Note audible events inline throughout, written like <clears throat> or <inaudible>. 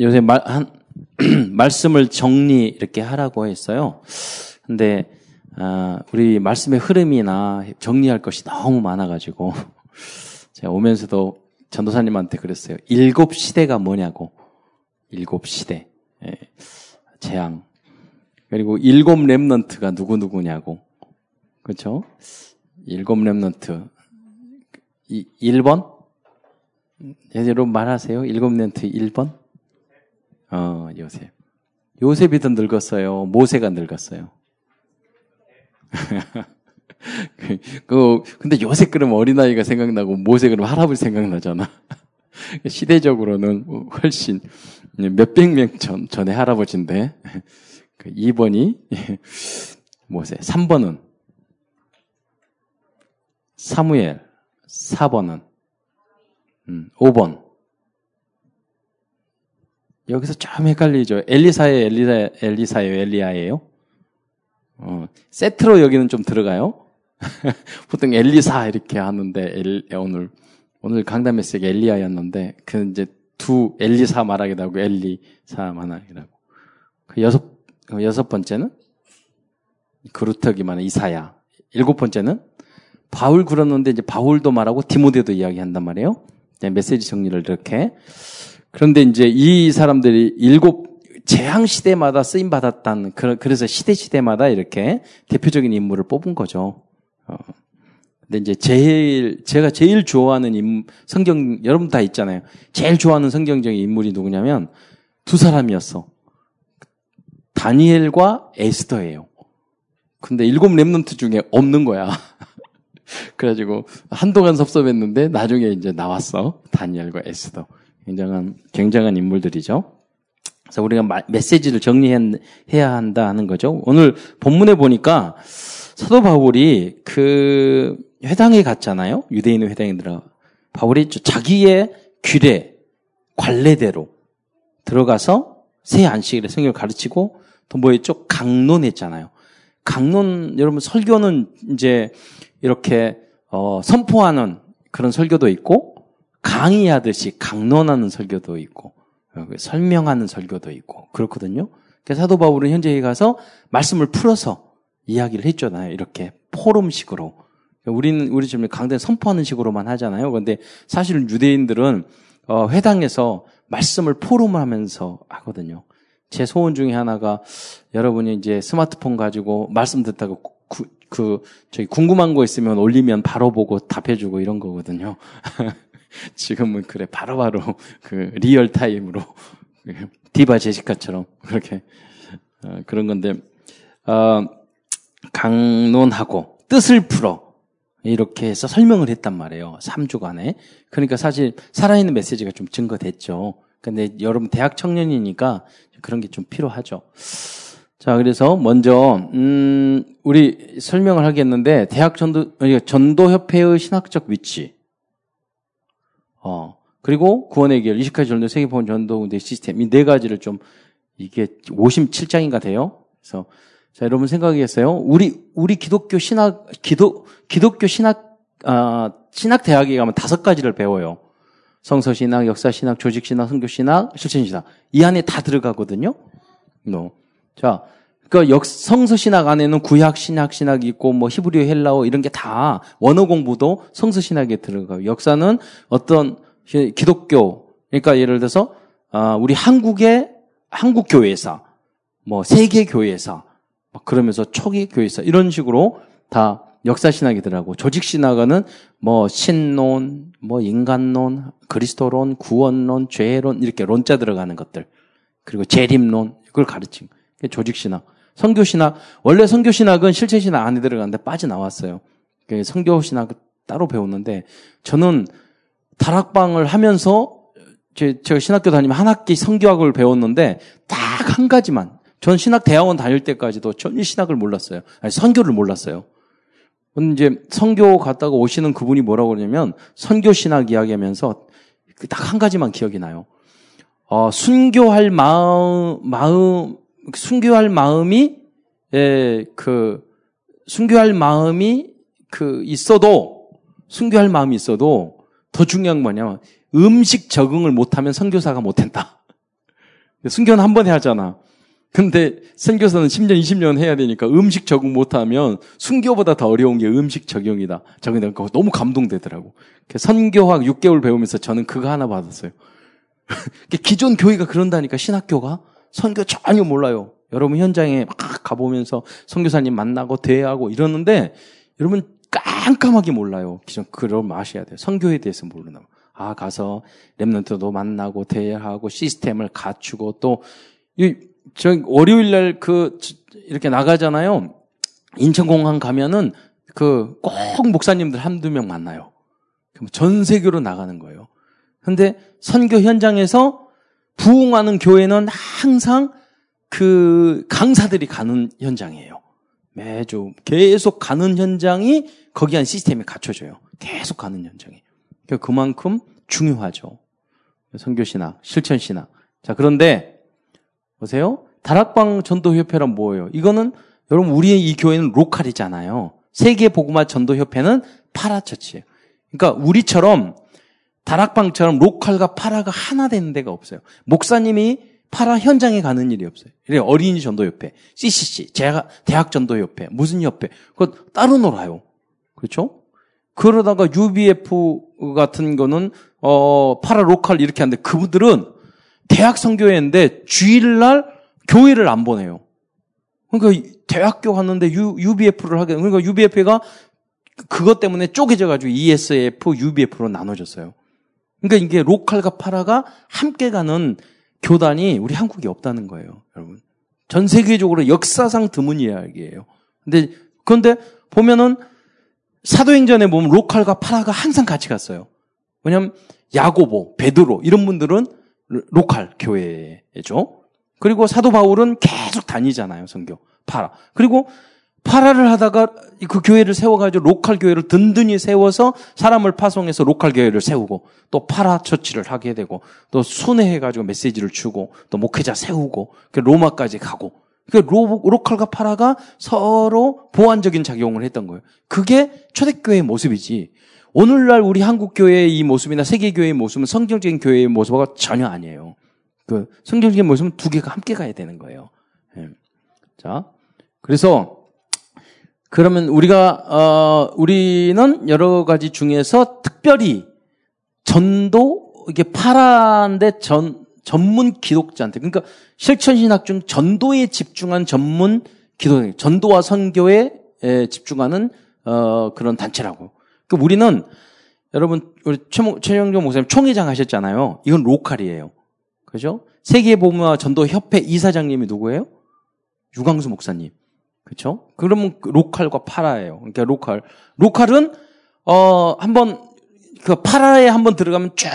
요새 말, 한, <clears throat> 말씀을 정리 이렇게 하라고 했어요. 근데, 아, 우리 말씀의 흐름이나 정리할 것이 너무 많아가지고, <laughs> 제가 오면서도 전도사님한테 그랬어요. 일곱 시대가 뭐냐고. 일곱 시대. 예, 재앙. 그리고 일곱 remnant가 누구누구냐고. 그렇죠? 일곱 remnant. 1번? 여러분 말하세요. 일곱 Remnant 1번? 어, 요셉. 요셉이 더 늙었어요. 모세가 늙었어요. <laughs> 그, 근데 요셉 그러면 어린아이가 생각나고 모세 그러면 할아버지 생각나잖아. <laughs> 시대적으로는 훨씬 몇백 명 전, 전에 할아버지인데, 그 2번이 <laughs> 모세, 3번은 사무엘, 4번은 음, 5번. 여기서 좀 헷갈리죠. 엘리사의 엘리사, 엘리사예요, 엘리야예요? 어, 세트로 여기는 좀 들어가요. <laughs> 보통 엘리사 이렇게 하는데 엘, 오늘 오늘 강단 메시지 엘리야였는데 그 이제 두 엘리사 말하기도 하고 엘리사 말하기도 하고 그 여섯 그 여섯 번째는 그루터기 만 이사야 일곱 번째는 바울 그었는데 이제 바울도 말하고 디모데도 이야기한단 말이에요. 메시지 정리를 이렇게 그런데 이제 이 사람들이 일곱 재앙 시대마다 쓰임 받았다는 그래서 시대 시대마다 이렇게 대표적인 인물을 뽑은 거죠. 어. 근데 이제 제일 제가 제일 좋아하는 인, 성경 여러분 다 있잖아요. 제일 좋아하는 성경적인 인물이 누구냐면 두 사람이었어. 다니엘과 에스더예요. 근데 일곱 렘넌트 중에 없는 거야. <laughs> 그래가지고 한동안 섭섭했는데 나중에 이제 나왔어. 다니엘과 에스더. 굉장한 굉장한 인물들이죠. 그래서 우리가 메시지를 정리해야 한다 하는 거죠. 오늘 본문에 보니까 사도 바울이 그 회당에 갔잖아요. 유대인의 회당에 들어. 바울이 자기의 규례, 관례대로 들어가서 새 안식일에 성경을 가르치고 또 뭐였죠? 강론했잖아요. 강론, 여러분 설교는 이제 이렇게 어, 선포하는 그런 설교도 있고 강의하듯이 강론하는 설교도 있고 어, 설명하는 설교도 있고 그렇거든요. 그래서 사도 바울은 현재에 가서 말씀을 풀어서 이야기를 했잖아요. 이렇게 포럼식으로. 우리는 우리 지금 강단 선포하는 식으로만 하잖아요. 그런데 사실 유대인들은 어, 회당에서 말씀을 포럼하면서 하거든요. 제 소원 중에 하나가 여러분이 이제 스마트폰 가지고 말씀 듣다가 구, 그 저기 궁금한 거 있으면 올리면 바로 보고 답해주고 이런 거거든요. <laughs> <laughs> 지금은 그래 바로바로 바로 <laughs> 그 real time으로 디바 제시카처럼 그렇게 어, 그런 건데 어, 강론하고 뜻을 풀어 이렇게 해서 설명을 했단 말이에요. 3주간에. 그러니까 사실 살아있는 메시지가 좀 증거됐죠. 근데 여러분 대학 청년이니까 그런 게 좀 필요하죠. 자, 그래서 먼저 음 우리 설명을 하겠는데 대학 전도 전도 협회의 신학적 위치. 어. 그리고 구원의 길, 이식까지 전도 세계보험 전도 대 시스템 이 네 가지를 좀 이게 57장인가 돼요. 그래서 자, 여러분 생각하겠어요? 우리 우리 기독교 신학 기독 기독교 신학 아 신학 대학에 가면 다섯 가지를 배워요. 성서 신학, 역사 신학, 조직 신학, 성교 신학, 실천 신학. 이 안에 다 들어가거든요. no. 자, 그러니까 역 성서 신학 안에는 구약 신학 신학이 있고 뭐 히브리어 헬라어 이런 게 다 원어 공부도 성서 신학에 들어가요. 역사는 어떤 기독교 그러니까 예를 들어서 아, 우리 한국의 한국 교회사, 뭐 세계 교회사, 그러면서 초기 교회사 이런 식으로 다 역사 신학이더라고. 조직 신학은 뭐 신론, 뭐 인간론, 그리스도론, 구원론, 죄론 이렇게 론자 들어가는 것들. 그리고 재림론 이걸 가르친 조직 신학. 성교 신학 원래 성교 신학은 실체 신학 안에 들어가는데 빠져나왔어요. 성교 신학 따로 배웠는데 저는 다락방을 하면서 제, 제가 신학교 다니면 한 학기 성교학을 배웠는데 딱 한 가지만 전 신학 대학원 다닐 때까지도 전혀 신학을 몰랐어요. 아니 선교를 몰랐어요. 근데 이제 선교 갔다가 오시는 그분이 뭐라고 그러냐면 선교 신학 이야기하면서 딱 한 가지만 기억이 나요. 어, 순교할 마음 마음 순교할 마음이 예, 그 순교할 마음이 그 있어도 순교할 마음이 있어도 더 중요한 건 뭐냐면 음식 적응을 못하면 선교사가 못한다. <laughs> 순교는 한 번에 하잖아. 근데 선교사는 10년, 20년 해야 되니까 음식 적응 못하면 순교보다 더 어려운 게 음식 적용이다. 적응이 되니까 너무 감동되더라고. 선교학 6개월 배우면서 저는 그거 하나 받았어요. <laughs> 기존 교회가 그런다니까 신학교가 선교 전혀 몰라요. 여러분 현장에 막 가보면서 선교사님 만나고 대회하고 이러는데 여러분 깜깜하게 몰라요. 기존 그걸 마셔야 돼요. 선교에 대해서 모르나. 아 가서 랩런트도 만나고 대회하고 시스템을 갖추고 또저 월요일 날 그 이렇게 나가잖아요. 인천공항 가면은 그 꼭 목사님들 한두 명 만나요. 그럼 전 세계로 나가는 거예요. 근데 선교 현장에서 부흥하는 교회는 항상 그 강사들이 가는 현장이에요. 매주 계속 가는 현장이 거기 한 시스템이 갖춰져요. 계속 가는 현장이. 그러니까 그만큼 중요하죠. 선교신학, 실천신학. 자, 그런데 보세요. 다락방 전도협회란 뭐예요? 이거는 여러분 우리의 이 교회는 로컬이잖아요. 세계 보고마 전도협회는 parachurch예요. 그러니까 우리처럼 다락방처럼 local과 para가 하나 되는 데가 없어요. 목사님이 para 현장에 가는 일이 없어요. 어린이 전도 협회, CCC, 대학 전도 협회, 무슨 협회, 그거 따로 놀아요. 그렇죠? 그러다가 UBF 같은 거는 어 para local 이렇게 하는데 그분들은 대학 선교회인데 주일날 교회를 안 보내요. 그러니까 대학교 갔는데 U, UBF를 하게 그러니까 UBF가 그것 때문에 쪼개져 가지고 ESF, UBF로 나눠졌어요. 그러니까 이게 로컬과 파라가 함께 가는 교단이 우리 한국에 없다는 거예요, 여러분. 전 세계적으로 역사상 드문 이야기예요. 근데 그런데 보면은 사도행전에 보면 로컬과 파라가 항상 같이 갔어요. 왜냐하면 야고보, 베드로 이런 분들은 local 교회죠. 그리고 사도 바울은 계속 다니잖아요, 선교. para. 그리고 para를 하다가 그 교회를 세워가지고 local 교회를 든든히 세워서 사람을 파송해서 local 교회를 세우고 또 parachurch를 하게 되고 또 순회해가지고 메시지를 주고 또 목회자 세우고 그 로마까지 가고 그 로, local과 para가 서로 보완적인 작용을 했던 거예요. 그게 초대교회의 모습이지. 오늘날 우리 한국 교회의 이 모습이나 세계 교회의 모습은 성경적인 교회의 모습과 전혀 아니에요. 그 성경적인 모습은 두 개가 함께 가야 되는 거예요. 예. 자, 그래서 그러면 우리가 어 우리는 여러 가지 중에서 특별히 전도 이게 파란데 전 전문 기독자한테 그러니까 실천 신학 중 전도에 집중한 전문 기도 전도와 선교에 집중하는 어 그런 단체라고. 그 우리는 여러분 우리 최영종 목사님 총회장 하셨잖아요. 이건 local이에요. 그죠? 세계 복음화 전도 협회 이사장님이 누구예요? 류광수 목사님. 그렇죠? 그러면 local과 para예요. 그러니까 local. local은 어 한번 그 para에 한번 들어가면 쭉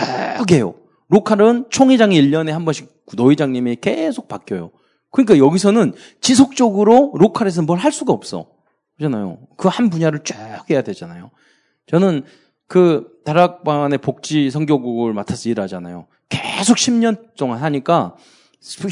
해요. local은 총회장이 1년에 한 번씩 노회장님이 계속 바뀌어요. 그러니까 여기서는 지속적으로 local에서 뭘 할 수가 없어. 그잖아요. 그 한 분야를 쭉 해야 되잖아요. 저는 그 다락방안의 복지 선교국을 맡아서 일하잖아요. 계속 10년 동안 하니까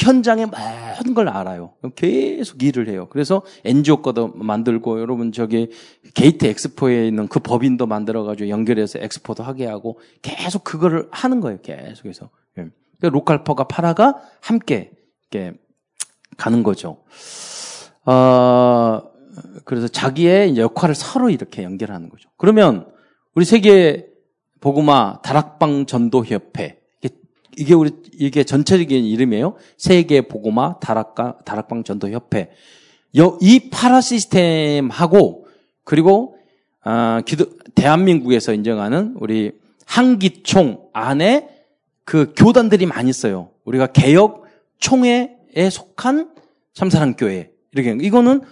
현장의 모든 걸 알아요. 계속 일을 해요. 그래서 NGO 거도 만들고 여러분 저기 게이트 엑스포에 있는 그 법인도 만들어가지고 연결해서 엑스포도 하게 하고 계속 그거를 하는 거예요. 계속해서. 예. 그러니까 로컬퍼가 파라가 함께 이렇게 가는 거죠. 어, 그래서 자기의 역할을 서로 이렇게 연결하는 거죠. 그러면 우리 세계 보고마 다락방 전도협회 이게 우리 이게 전체적인 이름이에요. 세계 보고마 다락가 다락방 전도 협회. 이 파라 시스템하고 그리고 아, 기도 대한민국에서 인정하는 우리 한기총 안에 그 교단들이 많이 있어요. 우리가 개혁 총회에 속한 참사랑 교회 이렇게 이거는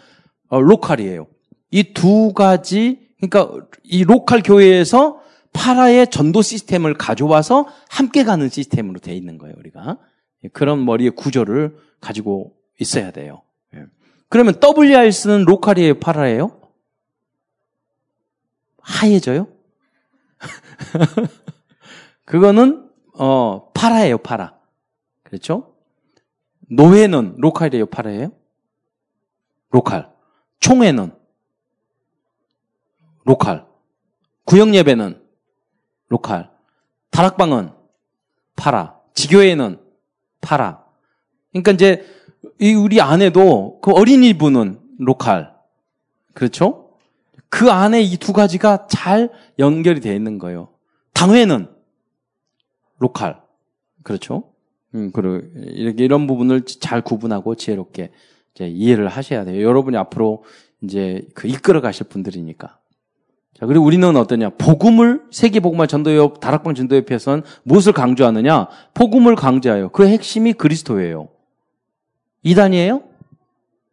어, local이에요. 이 두 가지 그러니까 이 local 교회에서 para의 전도 시스템을 가져와서 함께 가는 시스템으로 돼 있는 거예요, 우리가. 그런 머리의 구조를 가지고 있어야 돼요. 예. 그러면 WRS는 local이에요, para예요? 하얘져요? <laughs> 그거는 어 para예요, para. 그렇죠? 노회는 local이에요, para예요? local. 총회는 local. 구역 예배는 local. 다락방은 para. 지교회는 para. 그러니까 이제 이 우리 안에도 그 어린이부는 local. 그렇죠? 그 안에 이 두 가지가 잘 연결이 되어 있는 거예요. 당회는 local. 그렇죠? 음, 그리고 이렇게 이런 부분을 잘 구분하고 지혜롭게 이제 이해를 하셔야 돼요. 여러분이 앞으로 이제 그 이끌어 가실 분들이니까. 자, 그리고 우리는 어떠냐? 복음을 세계 복음화 전도협 다락방 전도협에서는 무엇을 강조하느냐? 복음을 강조해요. 그 핵심이 그리스도예요. 이단이에요?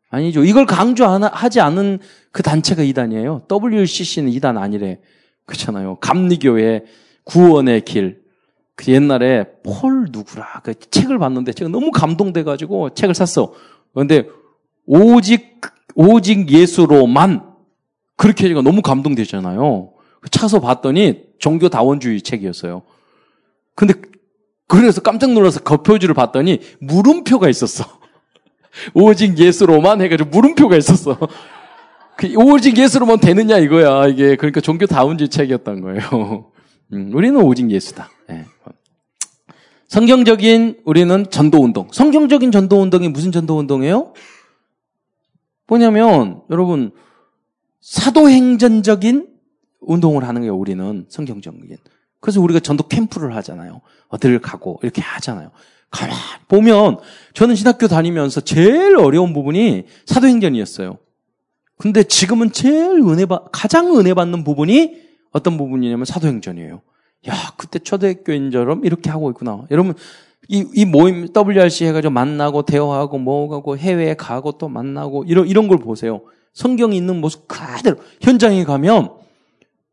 아니죠. 이걸 강조하지 않은 그 단체가 이단이에요. WCC는 이단 아니래. 그렇잖아요. 감리교회 구원의 길. 그 옛날에 폴 누구라 그 책을 봤는데 제가 너무 감동돼 가지고 책을 샀어. 그런데 오직 오직 예수로만 그렇게 제가 너무 감동되잖아요. 차서 봤더니 종교 다원주의 책이었어요. 근데 그래서 깜짝 놀라서 그 표지를 봤더니 물음표가 있었어. <laughs> 오직 예수로만 해가지고 물음표가 있었어. 그 오직 예수로만 되느냐 이거야 이게 그러니까 종교다원주의 책이었던 거예요. <laughs> 음, 우리는 오직 예수다. 네. 성경적인 우리는 전도 운동. 성경적인 전도 운동이 무슨 전도 운동이에요? 뭐냐면, 여러분, 사도행전적인 운동을 하는 거예요, 우리는. 성경적인. 그래서 우리가 전도 캠프를 하잖아요. 어디를 가고, 이렇게 하잖아요. 가만 보면, 저는 신학교 다니면서 제일 어려운 부분이 사도행전이었어요. 근데 지금은 제일 은혜 받, 가장 은혜 받는 부분이 어떤 부분이냐면 사도행전이에요. 야, 그때 초대교인처럼 이렇게 하고 있구나. 여러분, 이, 이 모임 WRC 해가지고 만나고 대화하고 뭐하고 해외에 가고 또 만나고 이런, 이런 걸 보세요. 성경이 있는 모습 그대로 현장에 가면,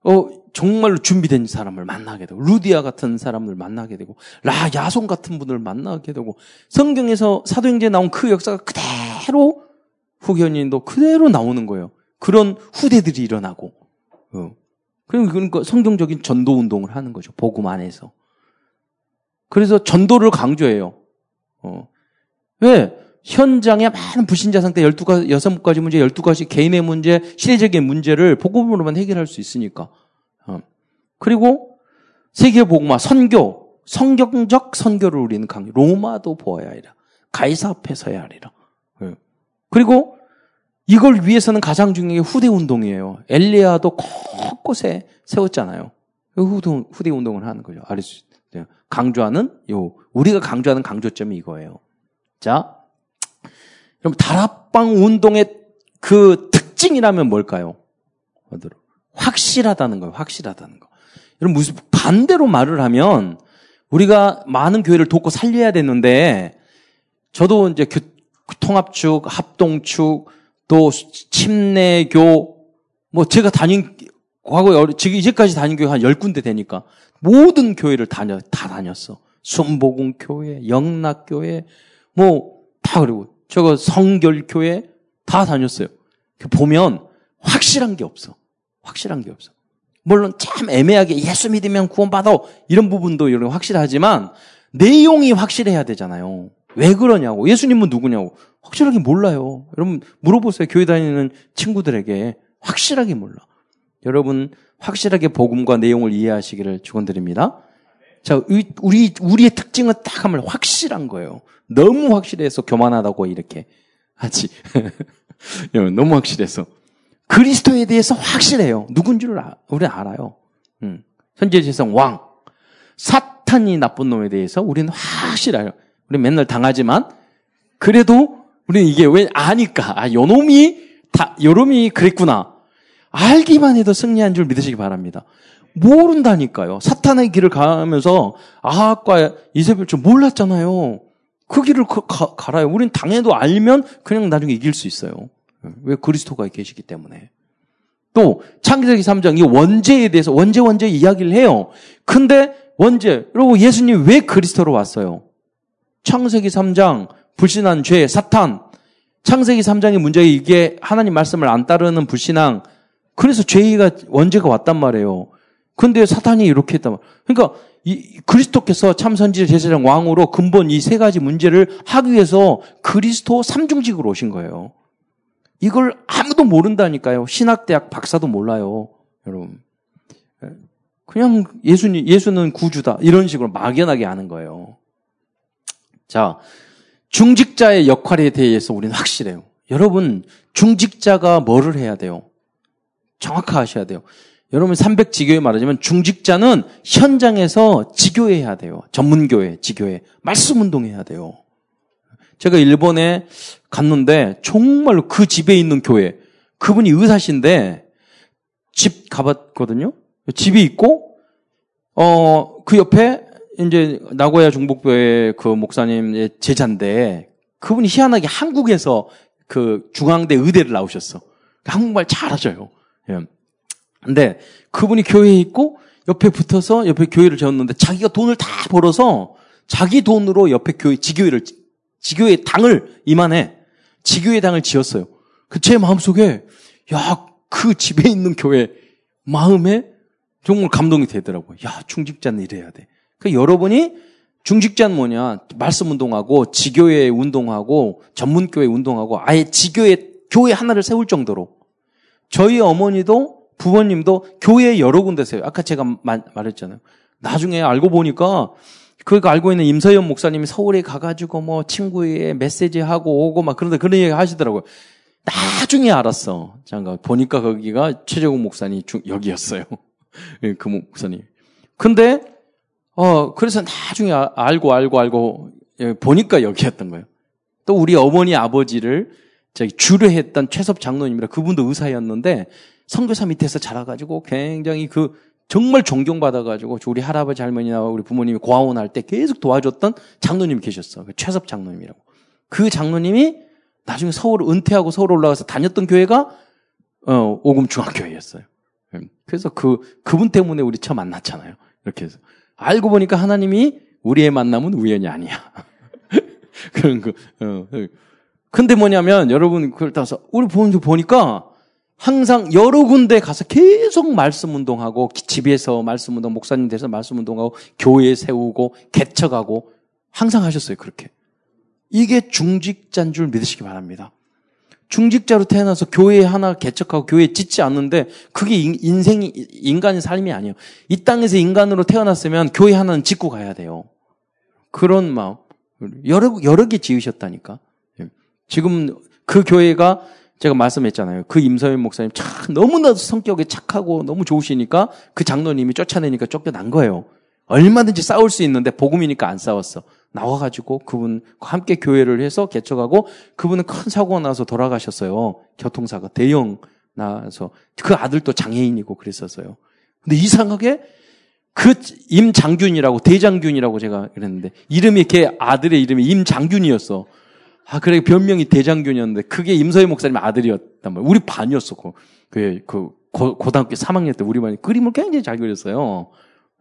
어, 정말로 준비된 사람을 만나게 되고, 루디아 같은 사람을 만나게 되고, 라, 야손 같은 분을 만나게 되고, 성경에서 사도행전에 나온 그 역사가 그대로 후견인도 그대로 나오는 거예요. 그런 후대들이 일어나고, 어. 그러니까 성경적인 전도 운동을 하는 거죠. 복음 안에서. 그래서 전도를 강조해요. 어. 왜? 현장에 많은 불신자 상태 12가지, 6가지 문제, 12가지 개인의 문제, 시대적인 문제를 복음으로만 해결할 수 있으니까. 어. 그리고 세계 복음화, 선교, 성경적 선교를 우리는 강조. 로마도 보아야 하리라. 가이사 앞에 서야 하리라. 어. 그리고 이걸 위해서는 가장 중요한 게 후대 운동이에요. 엘리야도 곳곳에 세웠잖아요. 후대 운동을 하는 거죠. 아리수 강조하는 요 우리가 강조하는 강조점이 이거예요. 자, 그럼 다락방 운동의 그 특징이라면 뭘까요? 확실하다는 거예요. 확실하다는 거. 여러분 무슨 반대로 말을 하면 우리가 많은 교회를 돕고 살려야 되는데 저도 이제 교, 통합축, 합동축, 또 침례교 뭐 제가 다닌 과거에 지금 이제까지 다닌 교회 한 10군데 되니까 모든 교회를 다녀 다 다녔어. 순복음 교회, 영락 교회 뭐 다 그리고 저거 성결 교회 다 다녔어요. 그 보면 확실한 게 없어. 확실한 게 없어. 물론 참 애매하게 예수 믿으면 구원받아 이런 부분도 이런 확실하지만 내용이 확실해야 되잖아요. 왜 그러냐고. 예수님은 누구냐고. 확실하게 몰라요. 여러분 물어보세요. 교회 다니는 친구들에게 확실하게 몰라. 여러분 확실하게 복음과 내용을 이해하시기를 축원드립니다. 자, 우리 우리의 특징은 딱 하면 확실한 거예요. 너무 확실해서 교만하다고 이렇게 하지. <laughs> 너무 확실해서 그리스도에 대해서 확실해요. 누군 줄 아, 우리 알아요. 음. 현재재성 왕 사탄이 나쁜 놈에 대해서 우리는 확실해요. 우리 맨날 당하지만 그래도 우리는 이게 왜 아니까 아 요 놈이 다 요 놈이 그랬구나 알기만 해도 승리한 줄 믿으시기 바랍니다. 모른다니까요. 사탄의 길을 가면서 아합과 이세벨 좀 몰랐잖아요. 그 길을 가, 가라요. 우린 당해도 알면 그냥 나중에 이길 수 있어요. 왜 그리스도가 계시기 때문에. 또 창세기 3장 이 원죄에 대해서 원죄 원죄 이야기를 해요. 근데 원죄 여러분 예수님 왜 그리스도로 왔어요? 창세기 3장 불신한 죄, 사탄. 창세기 3장의 문제가 이게 하나님 말씀을 안 따르는 불신앙. 그래서 죄가 원죄가 왔단 말이에요. 근데 사탄이 이렇게 했단 말이에요. 그러니까 이 그리스도께서 참선지 제사장 왕으로 근본 이 세 가지 문제를 하기 위해서 그리스도 삼중직으로 오신 거예요. 이걸 아무도 모른다니까요. 신학대학 박사도 몰라요. 여러분. 그냥 예수님, 예수는 구주다. 이런 식으로 막연하게 하는 거예요. 자, 중직자의 역할에 대해서 우리는 확실해요. 여러분, 중직자가 뭐를 해야 돼요? 정확하셔야 돼요. 여러분 300지교에 말하자면 중직자는 현장에서 지교해야 돼요. 전문교회, 지교회. 말씀 운동해야 돼요. 제가 일본에 갔는데 정말로 그 집에 있는 교회 그분이 의사신데 집 가봤거든요. 집이 있고 어 그 옆에 이제 나고야 중복교회 그 목사님의 제자인데 그분이 희한하게 한국에서 그 중앙대 의대를 나오셨어. 한국말 잘하셔요. 예. 근데 그분이 교회에 있고 옆에 붙어서 옆에 교회를 지었는데 자기가 돈을 다 벌어서 자기 돈으로 옆에 교회 지교회를 지교회 당을 이만해 지교회 당을 지었어요. 그 제 마음속에 야 그 집에 있는 교회 마음에 정말 감동이 되더라고요. 야 중직자는 이래야 돼. 그 여러분이 중직자는 뭐냐 말씀 운동하고 지교회 운동하고 전문교회 운동하고 아예 지교회 교회 하나를 세울 정도로 저희 어머니도 부모님도 교회 여러 군데 세요. 아까 제가 말, 말했잖아요. 나중에 알고 보니까 그거 알고 있는 임서연 목사님이 서울에 가가지고 뭐 친구에 메시지 하고 오고 막 그런데 그런 얘기 하시더라고요. 나중에 알았어. 잠깐 보니까 거기가 최재국 목사님 중, 여기였어요. <laughs> 예, 그 목사님. 근데 어 그래서 나중에 아, 알고 알고 알고 예, 보니까 여기였던 거예요. 또 우리 어머니 아버지를 저기 주례했던 최섭 장로님이라 그분도 의사였는데 선교사 밑에서 자라가지고 굉장히 그 정말 존경받아가지고 우리 할아버지 할머니나 우리 부모님이 고아원 할 때 계속 도와줬던 장로님이 계셨어. 그 최섭 장로님이라고. 그 장로님이 나중에 서울 은퇴하고 서울 올라가서 다녔던 교회가 어, 오금 중앙교회였어요. 음, 그래서 그 그분 때문에 우리 처음 만났잖아요. 이렇게 해서 알고 보니까 하나님이 우리의 만남은 우연이 아니야. <laughs> 그런 거. 어, 어. 근데 뭐냐면 여러분 그걸 따서 우리 보니까 항상 여러 군데 가서 계속 말씀 운동하고 집에서 말씀 운동 목사님 돼서 말씀 운동하고 교회 세우고 개척하고 항상 하셨어요 그렇게 이게 중직자인 줄 믿으시기 바랍니다. 중직자로 태어나서 교회 하나 개척하고 교회 짓지 않는데 그게 인생이 인간의 삶이 아니에요. 이 땅에서 인간으로 태어났으면 교회 하나는 짓고 가야 돼요. 그런 마음 여러 여러 개 지으셨다니까. 지금 그 교회가 제가 말씀했잖아요. 그 임서연 목사님 참 너무나도 성격이 착하고 너무 좋으시니까 그 장로님이 쫓아내니까 쫓겨난 거예요. 얼마든지 싸울 수 있는데 복음이니까 안 싸웠어. 나와가지고 그분 함께 교회를 해서 개척하고 그분은 큰 사고가 나서 돌아가셨어요. 교통사고 대형 나서 그 아들도 장애인이고 그랬었어요. 근데 이상하게 그 임장균이라고 대장균이라고 제가 그랬는데 이름이 걔 아들의 이름이 임장균이었어. 아, 그래, 변명이 대장균이었는데, 그게 임서희 목사님 아들이었단 말이에요. 우리 반이었어, 그, 그, 그, 고, 고등학교 3학년 때 우리 반이 그림을 굉장히 잘 그렸어요.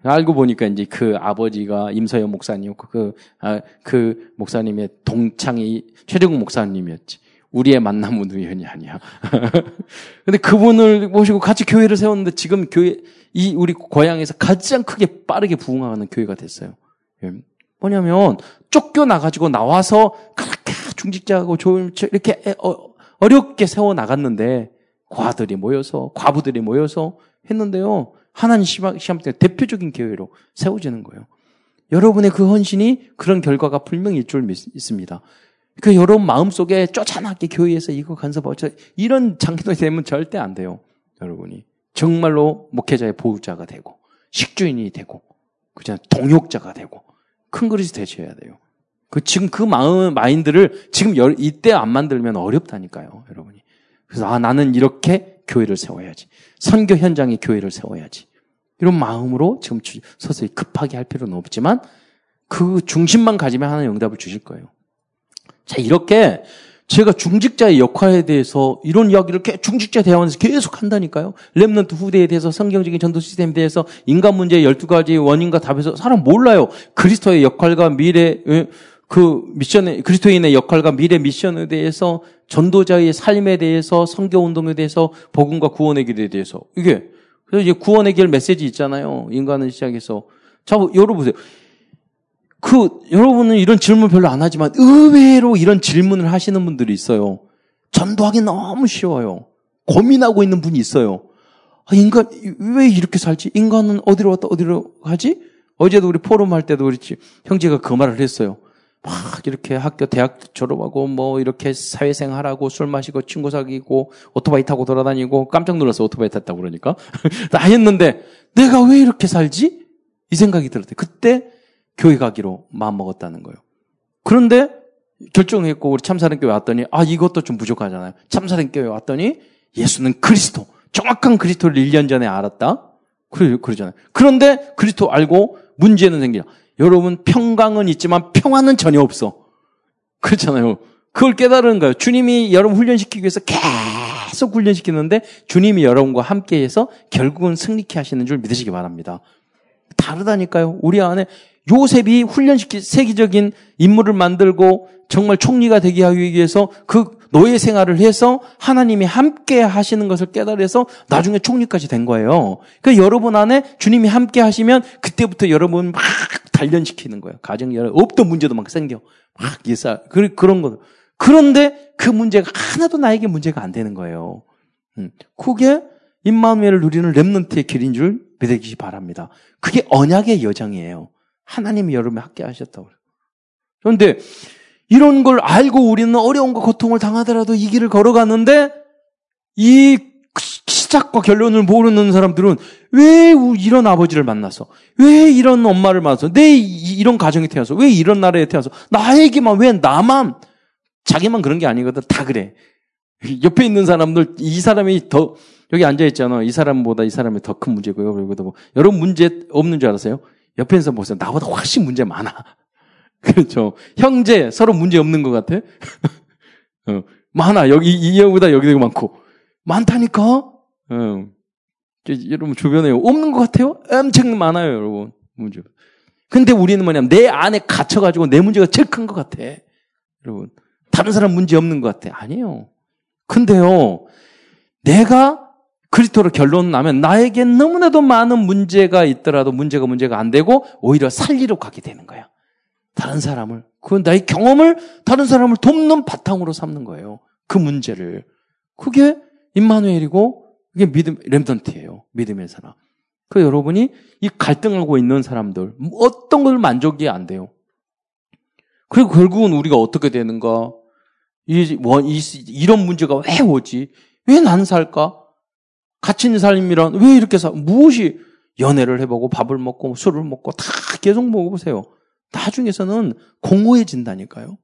알고 보니까 이제 그 아버지가 임서영 목사님이었고, 그, 아, 그 목사님의 동창이 최대국 목사님이었지. 우리의 만남은 우연이 아니야. <laughs> 근데 그분을 모시고 같이 교회를 세웠는데 지금 교회, 이 우리 고향에서 가장 크게 빠르게 부흥하는 교회가 됐어요. 예. 뭐냐면 쫓겨나가지고 나와서 그렇게 중직자하고 좋은 이렇게 어, 어렵게 세워 나갔는데 과들이 모여서 과부들이 모여서 했는데요. 하나님 시험, 때 대표적인 교회로 세워지는 거예요. 여러분의 그 헌신이 그런 결과가 분명히 있줄 믿습니다. 그 여러분 마음속에 쫓아나게 교회에서 이거 간섭 어쩌 이런 장기도 되면 절대 안 돼요. 여러분이 정말로 목회자의 보호자가 되고 식주인이 되고 그냥 동역자가 되고 큰 그릇이 되셔야 돼요. 그 지금 그 마음 마인드를 지금 열, 이때 안 만들면 어렵다니까요, 여러분이. 그래서 아 나는 이렇게 교회를 세워야지. 선교 현장에 교회를 세워야지. 이런 마음으로 지금 서서히 급하게 할 필요는 없지만 그 중심만 가지면 하나님 응답을 주실 거예요. 자, 이렇게 제가 중직자의 역할에 대해서 이런 이야기를 중직자 대화에서 계속 한다니까요. 랩런트 후대에 대해서 성경적인 전도 시스템에 대해서 인간 문제의 12가지 원인과 답에서 사람 몰라요. 그리스도의 역할과 미래 그 미션의 그리스도인의 역할과 미래 미션에 대해서 전도자의 삶에 대해서 성교 운동에 대해서 복음과 구원의 길에 대해서 이게 그래서 이제 구원의 길 메시지 있잖아요. 인간은 시작해서 자 여러분 보세요. 그 여러분은 이런 질문 별로 안 하지만 의외로 이런 질문을 하시는 분들이 있어요. 전도하기 너무 쉬워요. 고민하고 있는 분이 있어요. 아, 인간 왜 이렇게 살지? 인간은 어디로 왔다 어디로 가지? 어제도 우리 포럼 할 때도 그렇지 형제가 그 말을 했어요. 막 이렇게 학교 대학 졸업하고 뭐 이렇게 사회생활하고 술 마시고 친구 사귀고 오토바이 타고 돌아다니고 깜짝 놀라서 오토바이 탔다고 그러니까 <laughs> 다 했는데 내가 왜 이렇게 살지? 이 생각이 들었대. 그때 교회 가기로 마음 먹었다는 거예요. 그런데 결정했고 우리 참사랑교회 왔더니 아 이것도 좀 부족하잖아요. 참사랑교회 왔더니 예수는 그리스도 정확한 그리스도를 1년 전에 알았다. 그러, 그러잖아요. 그런데 그리스도 알고 문제는 생기냐. 여러분 평강은 있지만 평화는 전혀 없어. 그렇잖아요. 그걸 깨달은 거예요. 주님이 여러분 훈련시키기 위해서 계속 훈련시키는데 주님이 여러분과 함께해서 결국은 승리케 하시는 줄 믿으시기 바랍니다. 다르다니까요. 우리 안에 요셉이 훈련시킨 세계적인 인물을 만들고 정말 총리가 되게 하기 위해서 그 노예 생활을 해서 하나님이 함께 하시는 것을 깨달아서 나중에 총리까지 된 거예요. 그러니까 여러분 안에 주님이 함께 하시면 그때부터 여러분 막 단련시키는 거예요. 가정 여러 없던 문제도 막 생겨. 막 예사 그런 거. 그런데 그 문제가 하나도 나에게 문제가 안 되는 거예요. 음. 그게 임마누엘을 누리는 렘넌트의 길인 줄 믿으시기 바랍니다. 그게 언약의 여정이에요. 하나님이 여러분에 함께 하셨다고. 그런데 이런 걸 알고 우리는 어려움과 고통을 당하더라도 이 길을 걸어가는데 이 시작과 결론을 모르는 사람들은 왜 이런 아버지를 만나서 왜 이런 엄마를 만나서 내 이런 가정이 태어서 왜 이런 나라에 태어서 나에게만 왜 나만 자기만 그런 게 아니거든. 다 그래. 옆에 있는 사람들 이 사람이 더 여기 앉아 있잖아. 이 사람보다 이 사람이 더 큰 문제고요. 그리고 뭐 여러분 문제 없는 줄 알았어요. 옆에서 보세요. 나보다 훨씬 문제 많아 <laughs> 그렇죠. 형제 서로 문제 없는 것 같아. <laughs> 어, 많아. 여기 이 형보다 여기도 많고 많다니까. 어. 여러분 주변에 없는 것 같아요? 엄청 많아요, 여러분. 문제. 근데 우리는 뭐냐면 내 안에 갇혀가지고 내 문제가 제일 큰 것 같아. 여러분. 다른 사람 문제 없는 것 같아. 아니에요. 근데요, 내가 그리스도로 결론 나면 나에게 너무나도 많은 문제가 있더라도 문제가 문제가 안 되고 오히려 살리러 가게 되는 거야. 다른 사람을, 그 나의 경험을 다른 사람을 돕는 바탕으로 삼는 거예요. 그 문제를. 그게 임마누엘이고, 그게 믿음, 렘던트예요. 믿음의 사람. 그 여러분이 이 갈등하고 있는 사람들, 어떤 걸 만족이 안 돼요. 그리고 결국은 우리가 어떻게 되는가? 이, 뭐, 이, 이런 문제가 왜 오지? 왜난 살까? 갇힌 있 삶이란 왜 이렇게 사? 무엇이 연애를 해보고 밥을 먹고 술을 먹고 다 계속 먹어보세요. 나중에서는 공허해진다니까요.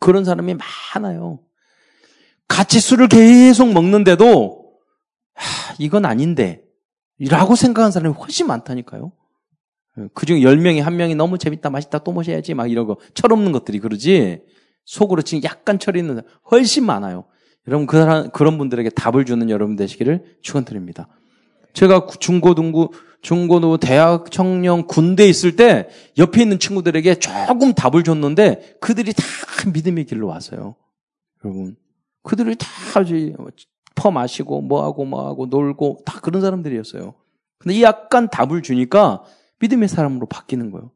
그런 사람이 많아요. 같이 술을 계속 먹는데도 하, 이건 아닌데 라고 생각하는 사람이 훨씬 많다니까요. 그중에 10명이 한 명이 너무 재밌다, 맛있다, 또 모셔야지 막 이러고 철없는 것들이 그러지 속으로 지금 약간 철 있는 사람 훨씬 많아요. 여러분 그 사람, 그런 분들에게 답을 주는 여러분 되시기를 축원드립니다. 제가 중고등부 중고도 대학 청년 군대 있을 때 옆에 있는 친구들에게 조금 답을 줬는데 그들이 다 믿음의 길로 왔어요. 여러분. 그들이 다퍼 마시고 뭐하고 뭐하고 놀고 다 그런 사람들이었어요. 근데 이 약간 답을 주니까 믿음의 사람으로 바뀌는 거예요.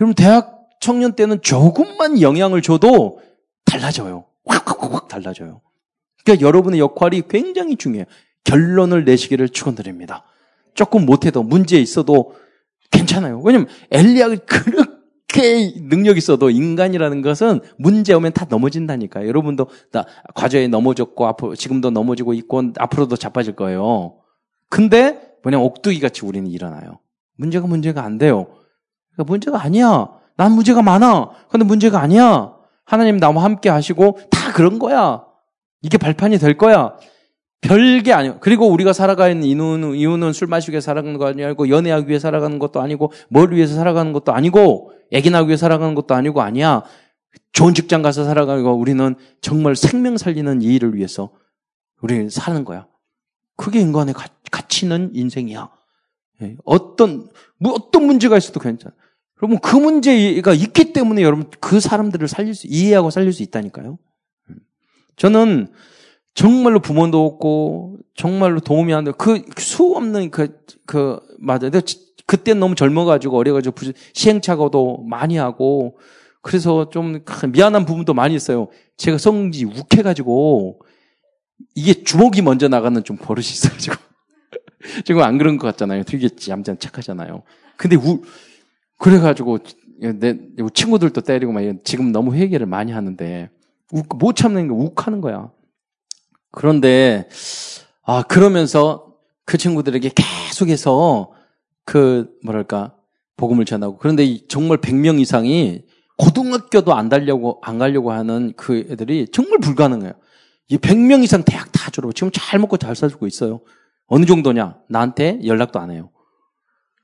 여러분 대학 청년 때는 조금만 영향을 줘도 달라져요. 확확확 달라져요. 그러니까 여러분의 역할이 굉장히 중요해요. 결론을 내시기를 축원드립니다. 조금 못해도 문제 있어도 괜찮아요. 왜냐면 엘리야가 그렇게 능력 있어도 인간이라는 것은 문제 오면 다 넘어진다니까요. 여러분도 나 과거에 넘어졌고 앞으로 지금도 넘어지고 있고 앞으로도 자빠질 거예요. 근데 뭐냐 옥두기 같이 우리는 일어나요. 문제가 문제가 안 돼요. 그러니까 문제가 아니야. 난 문제가 많아. 근데 문제가 아니야. 하나님 나와 함께 하시고 다 그런 거야. 이게 발판이 될 거야. 별게 아니에요. 그리고 우리가 살아가는 이유는, 이유는 술 위해 살아가는 거 아니고, 연애하기 위해 살아가는 것도 아니고, 뭘 위해서 살아가는 것도 아니고, 애기 낳기 위해 살아가는 것도 아니고, 아니야. 좋은 직장 가서 살아가고, 우리는 정말 생명 살리는 이 일을 위해서 우리는 사는 거야. 그게 인간의 가, 가치는 인생이야. 예, 어떤, 뭐 어떤 문제가 있어도 괜찮아. 여러분, 그 문제가 있기 때문에 여러분, 그 사람들을 살릴 수, 이해하고 살릴 수 있다니까요. 음. 저는 정말로 부모도 없고 정말로 도움이 안 돼. 그수 없는 그그 맞아. 요 그때 너무 젊어가지고 어려가지고 시행착오도 많이 하고 그래서 좀 미안한 부분도 많이 있어요. 제가 성지 욱해가지고 이게 주먹이 먼저 나가는 좀 버릇이 있어가지고 <laughs> 지금 안 그런 것 같잖아요. 되게 얌전 착하잖아요. 근데 우 그래가지고 내 친구들도 때리고 막 지금 너무 회개를 많이 하는데 욱, 못 참는 게 욱하는 거야. 그런데 아 그러면서 그 친구들에게 계속해서 그 뭐랄까 복음을 전하고 그런데 정말 100명 이상이 고등학교도 안 달려고 안 가려고 하는 그 애들이 정말 불가능해요. 이 100명 이상 대학 다 졸업하고 지금 잘 먹고 잘 살고 있어요. 어느 정도냐? 나한테 연락도 안 해요.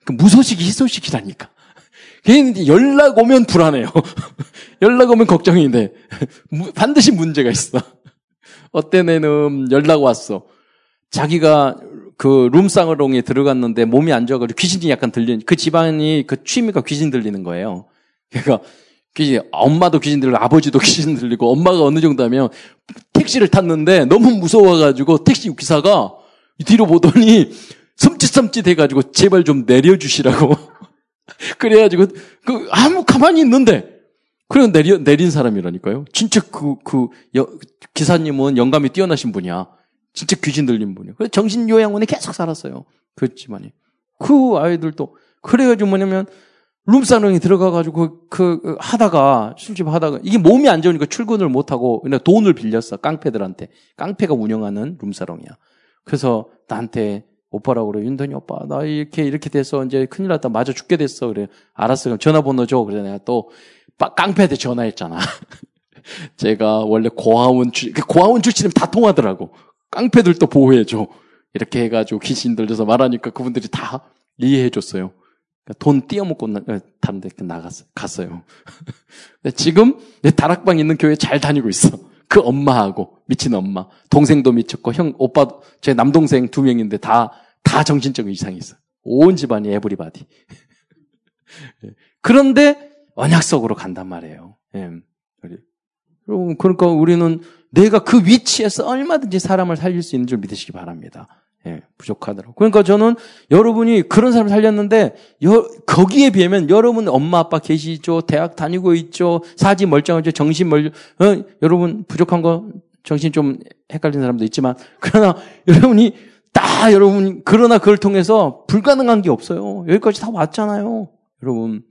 그 무소식이 희소식이라니까. <laughs> 걔는 연락 오면 불안해요. <laughs> 연락 오면 걱정인데 <laughs> 반드시 문제가 있어. 어떤 애는 연락 왔어. 자기가 그 룸상으롱에 들어갔는데 몸이 안 좋아가지고 귀신이 약간 들리는 그 집안이 그 취미가 귀신 들리는 거예요. 그러니까 귀신, 엄마도 귀신 들리고 아버지도 <laughs> 귀신 들리고 엄마가 어느 정도 하면 택시를 탔는데 너무 무서워가지고 택시 기사가 뒤로 보더니 섬찟섬찟 해가지고 제발 좀 내려주시라고. <laughs> 그래가지고 그 아무 가만히 있는데 그래 내려 내린 사람이라니까요. 진짜 그그 기사님은 영감이 뛰어나신 분이야. 진짜 귀신 들린 분이야. 그래서 정신요양원에 계속 살았어요. 그 집안이. 그 아이들도 그래가지고 뭐냐면 룸사롱에 들어가가지고 그, 그, 하다가 술집 하다가 이게 몸이 안 좋으니까 출근을 못 하고 그냥 돈을 빌렸어 깡패들한테 깡패가 운영하는 룸사롱이야. 그래서 나한테 오빠라고 그래 윤돈이 오빠 나 이렇게 이렇게 돼서 이제 큰일 났다 맞아 죽게 됐어 그래 알았어 그럼 전화번호 줘 그래 내가 또 깡패한테 전화했잖아. <laughs> 제가 원래 고아원 출그 고아원 출신이면 다 통하더라고. 깡패들도 보호해줘. 이렇게 해가지고 귀신 들려서 말하니까 그분들이 다 이해해줬어요. 그러니까 돈 띄어먹고 나, 어, 다른 데 나갔어, 갔어요. <laughs> 지금 내 다락방 있는 교회 잘 다니고 있어. 그 엄마하고, 미친 엄마. 동생도 미쳤고, 형, 오빠, 제 남동생 두 명인데 다, 다 정신적인 이상이 있어. 온 집안이 에브리바디. <laughs> 예. 그런데 언약 속으로 간단 말이에요. 예. 그러니까 우리는 내가 그 위치에서 얼마든지 사람을 살릴 수 있는 줄 믿으시기 바랍니다. 예, 부족하더라고. 그러니까 저는 여러분이 그런 사람을 살렸는데, 여, 거기에 비하면 여러분 엄마 아빠 계시죠? 대학 다니고 있죠? 사지 멀쩡하죠? 정신 멀, 어, 여러분 부족한 거, 정신 좀 헷갈리는 사람도 있지만, 그러나 여러분이 다 여러분, 그러나 그걸 통해서 불가능한 게 없어요. 여기까지 다 왔잖아요. 여러분.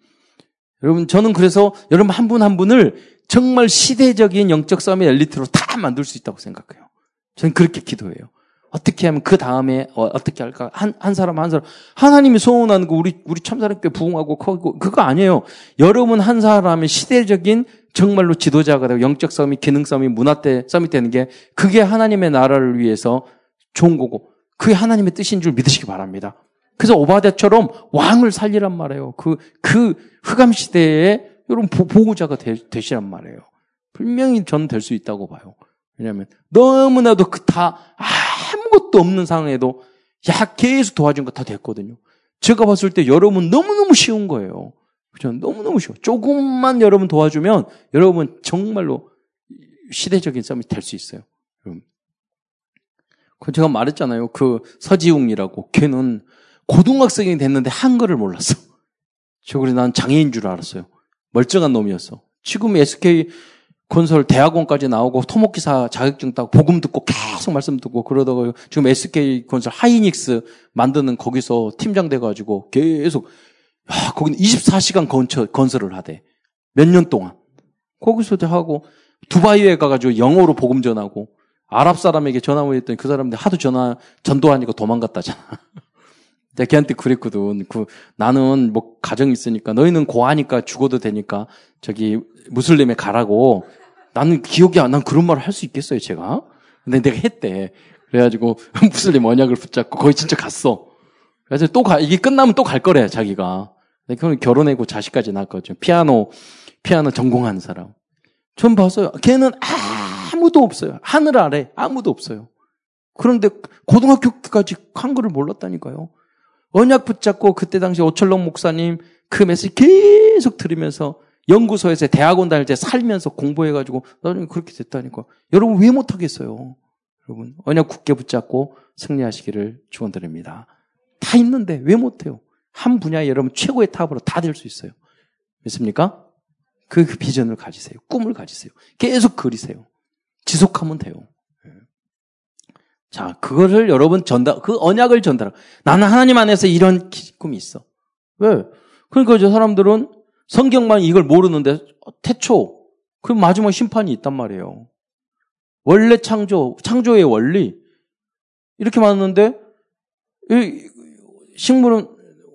여러분, 저는 그래서 여러분 한 분한 한 분을 정말 시대적인 영적 싸움의 엘리트로 다 만들 수 있다고 생각해요. 저는 그렇게 기도해요. 어떻게 하면 그 다음에 어, 떻게 할까? 한, 한 사람 한 사람 하나님이 소원하는 거 우리 우리 참사람께 부흥하고 커고 그거 아니에요. 여러분 한 사람의 시대적인 정말로 지도자가 되고 영적 싸움이 기능 싸움이 문화대 싸움이 되는 게 그게 하나님의 나라를 위해서 좋은 거고 그게 하나님의 뜻인 줄 믿으시기 바랍니다. 그래서 오바댜처럼 왕을 살리란 말이에요. 그, 그 흑암 시대에 여러분 보호자가 되, 시란 말이에요. 분명히 저는 될수 있다고 봐요. 왜냐하면 너무나도 그 다 아무것도 없는 상황에도 야 계속 도와준 거 다 됐거든요. 제가 봤을 때 여러분 너무너무 쉬운 거예요. 그죠? 너무너무 쉬워. 조금만 여러분 도와주면 여러분 정말로 시대적인 싸움이 될 수 있어요. 여러분. 그 제가 말했잖아요. 그 서지웅이라고 걔는 고등학생이 됐는데 한글을 몰랐어. 저 그래 난 장애인 줄 알았어요. 멀쩡한 놈이었어. 지금 SK 건설 대학원까지 나오고 토목기사 자격증 따고 복음 듣고 계속 말씀 듣고 그러다가 지금 SK 건설 하이닉스 만드는 거기서 팀장 돼가지고 계속 야, 거기는 24시간 건설, 건설을 하대. 몇 년 동안. 거기서 하고 두바이에 가가지고 영어로 복음 전하고 아랍 사람에게 전화 오했더니 그 사람들 하도 전화 전도하니까 도망갔다잖아. 걔한테 그랬거든. 그, 나는 뭐 가정 있으니까 너희는 고하니까 죽어도 되니까 저기 무슬림에 가라고. 나는 기억이 안 난 그런 말을 할 수 있겠어요, 제가? 근데 내가 했대. 그래가지고 <laughs> 무슬림 언약을 붙잡고 거기 진짜 갔어. 그래서 또 가, 이게 끝나면 또 갈 거래, 자기가. 그럼 결혼하고 자식까지 낳았거든요. 피아노, 피아노 전공하는 사람. 전 봤어요. 걔는 아무도 없어요. 하늘 아래 아무도 없어요. 그런데 고등학교까지 한글을 몰랐다니까요. 언약 붙잡고 그때 당시 오철록 목사님 그 메시지 계속 들으면서 연구소에서 대학원 다닐 때 살면서 공부해가지고 나중에 그렇게 됐다니까. 여러분 왜 못하겠어요? 여러분 언약 굳게 붙잡고 승리하시기를 축원드립니다. 다 있는데 왜 못해요? 한 분야에 여러분 최고의 탑으로 다 될 수 있어요. 믿습니까? 그, 그 비전을 가지세요. 꿈을 가지세요. 계속 그리세요. 지속하면 돼요. 자, 그거를 여러분 전달, 그 언약을 전달. 나는 하나님 안에서 이런 꿈이 있어. 왜? 그러니까 저 사람들은 성경만 이걸 모르는데 태초 그 마지막 심판이 있단 말이에요. 원래 창조, 창조의 원리 이렇게 많았는데 식물은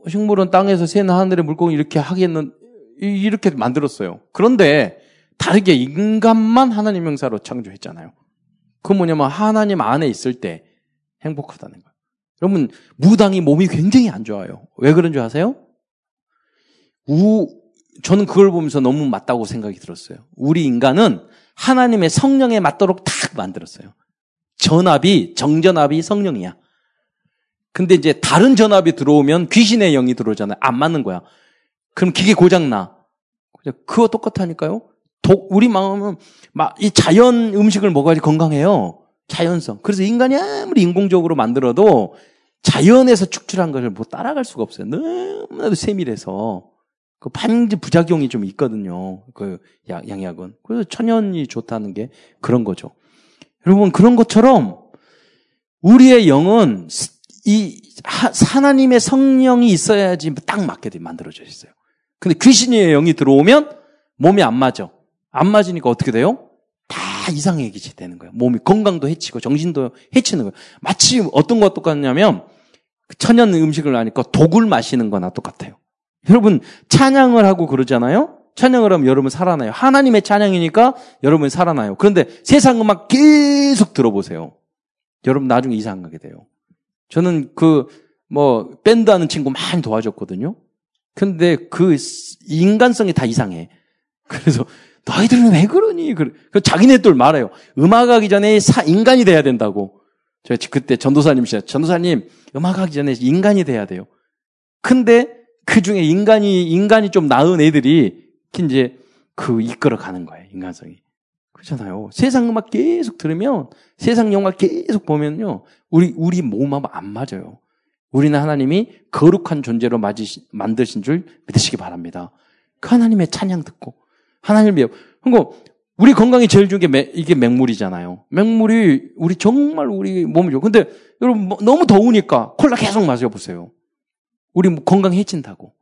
식물은 땅에서 새나 하늘의 물고기 이렇게 하겠는 이렇게 만들었어요. 그런데 다르게 인간만 하나님 형사로 창조했잖아요. 그 뭐냐면 하나님 안에 있을 때 행복하다는 거예요. 여러분 무당이 몸이 굉장히 안 좋아요. 왜 그런 줄 아세요? 우 저는 그걸 보면서 너무 맞다고 생각이 들었어요. 우리 인간은 하나님의 성령에 맞도록 딱 만들었어요. 전압이 정전압이 성령이야. 근데 이제 다른 전압이 들어오면 귀신의 영이 들어오잖아요. 안 맞는 거야. 그럼 기계 고장 나. 그거 똑같다니까요. 독, 우리 마음은 막 이 자연 음식을 먹어야지 건강해요. 자연성. 그래서 인간이 아무리 인공적으로 만들어도 자연에서 축출한 것을 뭐 따라갈 수가 없어요. 너무나도 세밀해서. 그 반지 부작용이 좀 있거든요. 그 양약은. 그래서 천연이 좋다는 게 그런 거죠. 여러분 그런 것처럼 우리의 영은 이 하나님의 성령이 있어야지 딱 맞게 만들어져 있어요. 근데 귀신의 영이 들어오면 몸이 안 맞아. 안 맞으니까 어떻게 돼요? 다 이상해지게 되는 거예요. 몸이 건강도 해치고 정신도 해치는 거예요. 마치 어떤 것 똑같냐면 천연 음식을 하니까 독을 마시는 거나 똑같아요. 여러분 찬양을 하고 그러잖아요. 찬양을 하면 여러분 살아나요. 하나님의 찬양이니까 여러분 살아나요. 그런데 세상 음악 계속 들어보세요. 여러분 나중에 이상하게 돼요. 저는 그 뭐 밴드 하는 친구 많이 도와줬거든요. 근데 그 인간성이 다 이상해. 그래서 너희들은 왜 그러니? 그 자기네들 말해요. 음악하기 전에 사, 인간이 돼야 된다고. 제가 그때 전도사님이시죠. 전도사님, 음악하기 전에 인간이 돼야 돼요. 근데 그 중에 인간이, 인간이 좀 나은 애들이 이제 그 이끌어 가는 거예요. 인간성이. 그렇잖아요. 세상 음악 계속 들으면, 세상 영화 계속 보면요. 우리, 우리 몸하고 안 맞아요. 우리는 하나님이 거룩한 존재로 맞으시, 만드신 줄 믿으시기 바랍니다. 그 하나님의 찬양 듣고, 하나님의, 그리고 우리 건강이 제일 중요한 게 이게 맹물이잖아요. 맹물이 우리 정말 우리 몸이 좋. 근데 여러분 뭐 너무 더우니까 콜라 계속 마셔보세요. 우리 건강 해친다고.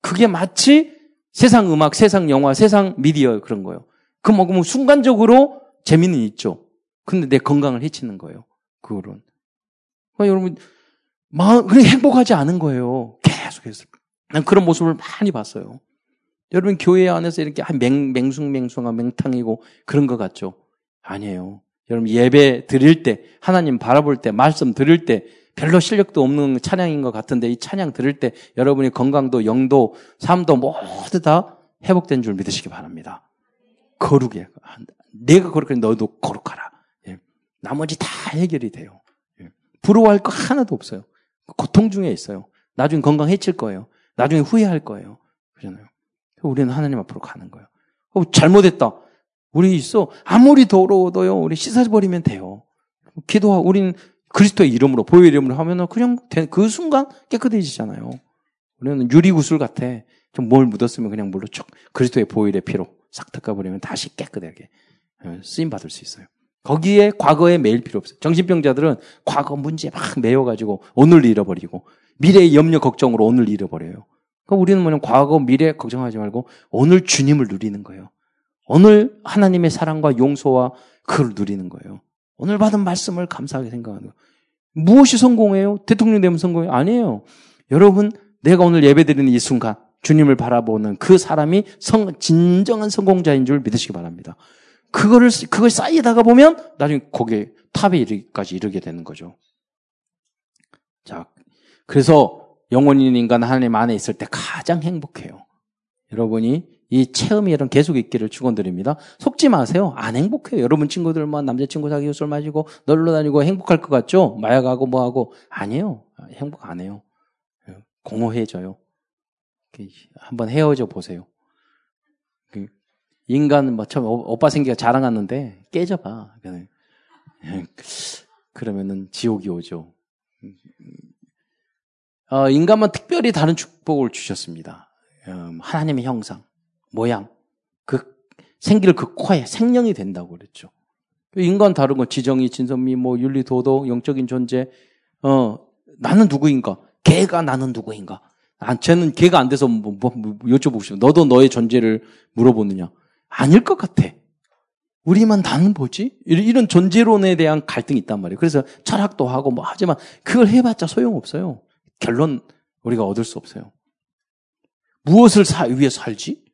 그게 마치 세상 음악, 세상 영화, 세상 미디어 그런 거예요. 그 먹으면 순간적으로 재미는 있죠. 근데 내 건강을 해치는 거예요. 그거는. 그러니까 여러분, 마음, 그냥 행복하지 않은 거예요. 계속해서. 난 그런 모습을 많이 봤어요. 여러분, 교회 안에서 이렇게 맹, 맹숭맹숭한 맹탕이고 그런 것 같죠? 아니에요. 여러분, 예배 드릴 때, 하나님 바라볼 때, 말씀 드릴 때, 별로 실력도 없는 찬양인 것 같은데 이 찬양 들을 때 여러분이 건강도, 영도, 삶도 모두 다 회복된 줄 믿으시기 바랍니다. 거룩해. 내가 거룩해 너도 거룩하라. 예. 나머지 다 해결이 돼요. 예. 부러워할 거 하나도 없어요. 고통 중에 있어요. 나중에 건강 해칠 거예요. 나중에 후회할 거예요. 그러잖아요. 우리는 하나님 앞으로 가는 거예요. 어, 잘못했다. 우리 있어. 아무리 더러워도요, 우리 씻어버리면 돼요. 기도하고, 우리는 그리스도의 이름으로, 보혈 이름으로 하면은 그냥 그 순간 깨끗해지잖아요. 우리는 유리구슬 같아. 좀 뭘 묻었으면 그냥 물로 쭉 그리스도의 보혈의 피로 싹 닦아버리면 다시 깨끗하게 어, 쓰임 받을 수 있어요. 거기에 과거에 매일 필요 없어요. 정신병자들은 과거 문제에 막 매여가지고 오늘 잃어버리고 미래의 염려 걱정으로 오늘 잃어버려요. 그러니까 우리는 뭐냐 과거 미래 걱정하지 말고 오늘 주님을 누리는 거예요. 오늘 하나님의 사랑과 용서와 그걸 누리는 거예요. 오늘 받은 말씀을 감사하게 생각하는 거예요. 무엇이 성공해요? 대통령 되면 성공해요? 아니에요. 여러분, 내가 오늘 예배드리는 이 순간 주님을 바라보는 그 사람이 성, 진정한 성공자인 줄 믿으시기 바랍니다. 그거를, 그걸 쌓이다가 보면 나중에 거기에 탑에 이르기까지 이르게 되는 거죠. 자, 그래서 영원인 인간 하나님 안에 있을 때 가장 행복해요. 여러분이 이 체험이 이런 계속 있기를 축원드립니다. 속지 마세요. 안 행복해요. 여러분 친구들만 남자친구 사귀고 술 마시고 놀러 다니고 행복할 것 같죠? 마약하고 뭐하고 아니에요. 행복 안 해요. 공허해져요. 한번 헤어져 보세요. 그 인간 뭐 처음 오빠 생기가 자랑하는데 깨져봐. <laughs> 그러면은 지옥이 오죠. 어, 인간만 특별히 다른 축복을 주셨습니다. 음, 하나님의 형상, 모양, 그 생기를 그 코에 생명이 된다고 그랬죠. 인간 다른 거 지정이, 진선미, 뭐 윤리, 도덕, 영적인 존재. 어, 나는 누구인가? 개가 나는 누구인가? 아, 쟤는 걔가 안 돼서 뭐, 뭐, 뭐 여쭤보고 싶어. 너도 너의 존재를 물어보느냐? 아닐 것 같아. 우리만 나는 뭐지? 이런 존재론에 대한 갈등이 있단 말이에요. 그래서 철학도 하고 뭐 하지만 그걸 해봤자 소용없어요. 결론 우리가 얻을 수 없어요. 무엇을 사, 위해 살지?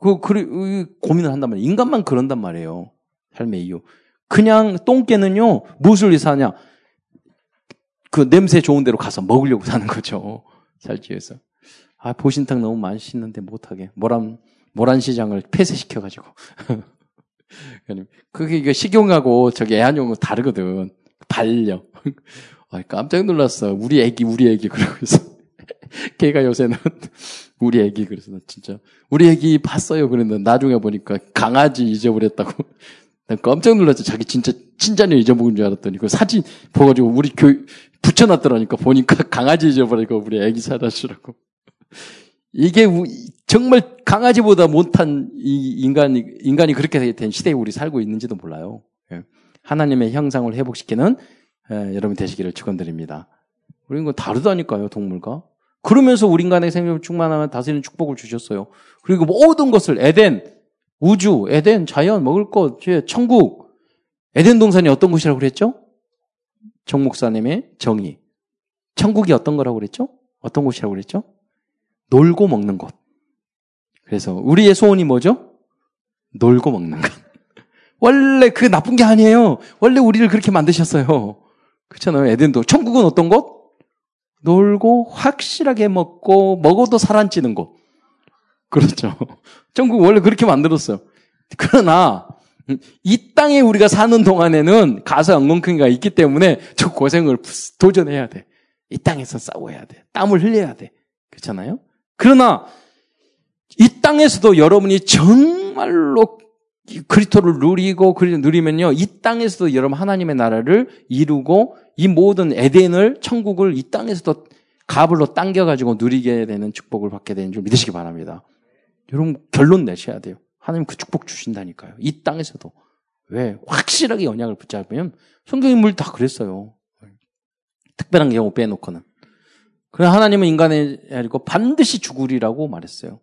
그, 그, 그, 고민을 한단 말이에요. 인간만 그런단 말이에요. 삶의 이유. 그냥 똥개는요, 무엇을 위해 사냐? 그 냄새 좋은 데로 가서 먹으려고 <laughs> 사는 거죠. 살기 위해서. 아, 보신탕 너무 맛있는데 못하게. 모란, 모란시장을 폐쇄시켜가지고. <laughs> 그게 이게 식용하고 저기 애완용은 다르거든. 반려. 아, 깜짝 놀랐어. 우리 애기, 우리 애기 그러고 있어. <laughs> 걔가 요새는 <laughs> 우리 애기 그래서 진짜 우리 애기 봤어요 그랬는데 나중에 보니까 강아지 잊어버렸다고 <laughs> 난 깜짝 놀랐죠 자기 진짜 친자녀 잊어먹은 줄 알았더니 그 사진 보가지고 우리 교 붙여놨더라니까 보니까 강아지 잊어버리고 우리 애기 사다주라고 이게 정말 강아지보다 못한 이 인간이 인간이 그렇게 된 시대에 우리 살고 있는지도 몰라요. 예. 하나님의 형상을 회복시키는 예, 여러분 되시기를 축원드립니다. 우리 는 다르다니까요, 동물과. 그러면서 우리 인간의 생명을 충만하면 다스리는 축복을 주셨어요. 그리고 모든 것을 에덴, 우주, 에덴, 자연, 먹을 것, 천국. 에덴 동산이 어떤 곳이라고 그랬죠? 정 목사님의 정의. 천국이 어떤 거라고 그랬죠? 어떤 곳이라고 그랬죠? 놀고 먹는 곳. 그래서 우리의 소원이 뭐죠? 놀고 먹는 것. <laughs> 원래 그 나쁜 게 아니에요. 원래 우리를 그렇게 만드셨어요. 그렇잖아요. 에덴도. 천국은 어떤 곳? 놀고 확실하게 먹고 먹어도 살 안 찌는 곳. 그렇죠. <laughs> 천국 원래 그렇게 만들었어요. 그러나 이 땅에 우리가 사는 동안에는 가서 엉겅퀴가 있기 때문에 저 고생을 도전해야 돼. 이 땅에서 싸워야 돼. 땀을 흘려야 돼. 그렇잖아요? 그러나 이 땅에서도 여러분이 정말로 그리스도를 누리고 그리스도 누리면요. 이 땅에서도 여러분 하나님의 나라를 이루고 이 모든 에덴을 천국을 이 땅에서도 가불로 당겨 가지고 누리게 되는 축복을 받게 되는 줄 믿으시기 바랍니다. 여러분 결론 내셔야 돼요. 하나님 그 축복 주신다니까요. 이 땅에서도 왜 확실하게 언약을 붙잡으면 성경인물 다 그랬어요. 특별한 경우 빼놓고는. 그래 하나님은 인간의 아니고 반드시 죽으리라고 말했어요.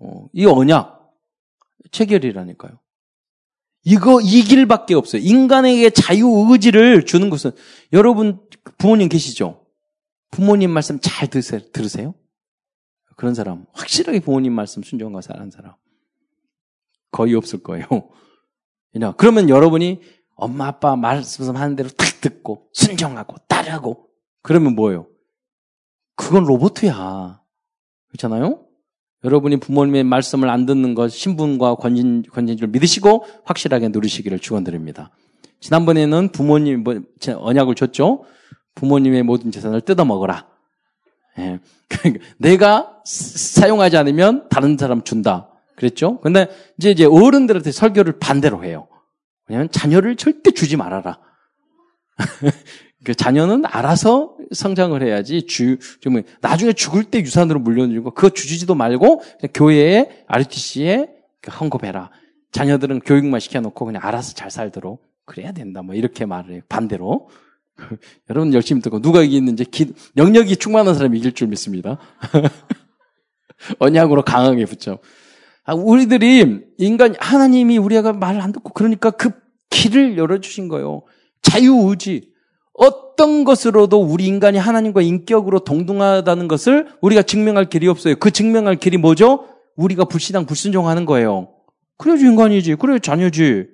어, 이 언약 체결이라니까요. 이거 이 길밖에 없어요. 인간에게 자유 의지를 주는 것은 여러분 부모님 계시죠? 부모님 말씀 잘 들으세요? 들으세요? 그런 사람 확실하게 부모님 말씀 순종하고 사는 사람 거의 없을 거예요. 그러면 여러분이 엄마 아빠 말씀하는 대로 딱 듣고 순종하고 따르고 그러면 뭐예요? 그건 로봇이야. 그렇잖아요? 여러분이 부모님의 말씀을 안 듣는 것, 신분과 권진, 권진줄 믿으시고 확실하게 누리시기를 축원드립니다. 지난번에는 부모님 뭐, 언약을 줬죠. 부모님의 모든 재산을 뜯어 먹어라. 예. <laughs> 내가 사용하지 않으면 다른 사람 준다. 그랬죠? 근데 이제 이제 어른들한테 설교를 반대로 해요. 왜냐면 자녀를 절대 주지 말아라. <laughs> 그 자녀는 알아서 성장을 해야지 주, 좀 나중에 죽을 때 유산으로 물려주고 그거 주지도 말고 교회에 RTC에 그 헌금해라. 자녀들은 교육만 시켜놓고 그냥 알아서 잘 살도록 그래야 된다. 뭐 이렇게 말을 해요. 반대로. <laughs> 여러분 열심히 듣고 누가 이기는지 기, 영역이 충만한 사람이 이길 줄 믿습니다. <laughs> 언약으로 강하게 붙죠. 아, 우리들이 인간 하나님이 우리가 말을 안 듣고 그러니까 그 길을 열어주신 거예요. 자유의지. 어떤 것으로도 우리 인간이 하나님과 인격으로 동등하다는 것을 우리가 증명할 길이 없어요. 그 증명할 길이 뭐죠? 우리가 불신앙, 불순종하는 거예요. 그래야지 인간이지. 그래야 자녀지.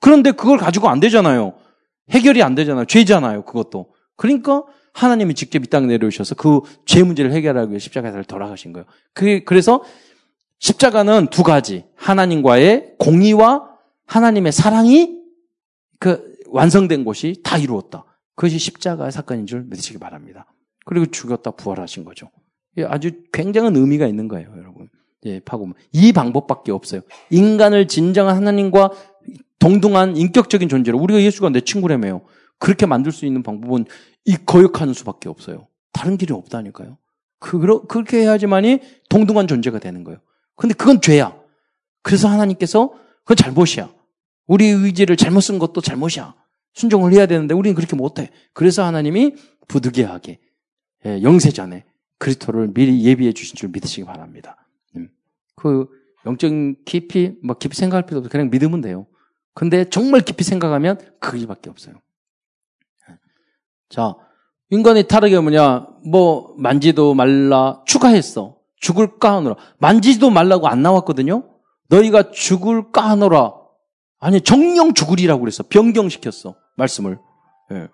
그런데 그걸 가지고 안 되잖아요. 해결이 안 되잖아요. 죄잖아요. 그것도. 그러니까 하나님이 직접 이 땅에 내려오셔서 그 죄 문제를 해결하기 위해 십자가를 돌아가신 거예요. 그게 그래서 십자가는 두 가지. 하나님과의 공의와 하나님의 사랑이 그 완성된 곳이 다 이루었다. 그것이 십자가의 사건인 줄 믿으시기 바랍니다. 그리고 죽였다 부활하신 거죠. 아주 굉장한 의미가 있는 거예요, 여러분. 예, 파고이 뭐. 방법밖에 없어요. 인간을 진정한 하나님과 동등한 인격적인 존재로 우리가 예수가 내 친구라며요. 그렇게 만들 수 있는 방법은 이 거역하는 수밖에 없어요. 다른 길이 없다니까요. 그, 그렇게 해야지만이 동등한 존재가 되는 거예요. 근데 그건 죄야. 그래서 하나님께서 그건 잘못이야. 우리 의지를 잘못 쓴 것도 잘못이야. 순종을 해야 되는데 우리는 그렇게 못해. 그래서 하나님이 부득이하게 예, 영세전에 그리스도를 미리 예비해 주신 줄 믿으시기 바랍니다. 음. 그 영적 깊이 뭐 깊이 생각할 필요 없어 그냥 믿으면 돼요. 근데 정말 깊이 생각하면 그 일밖에 없어요. 자, 인간의 타락이 뭐냐? 뭐 만지도 말라 추가했어. 죽을까 하노라. 만지지도 말라고 안 나왔거든요. 너희가 죽을까 하노라. 아니 정령 죽으리라고 그랬어. 변경시켰어 말씀을. 예.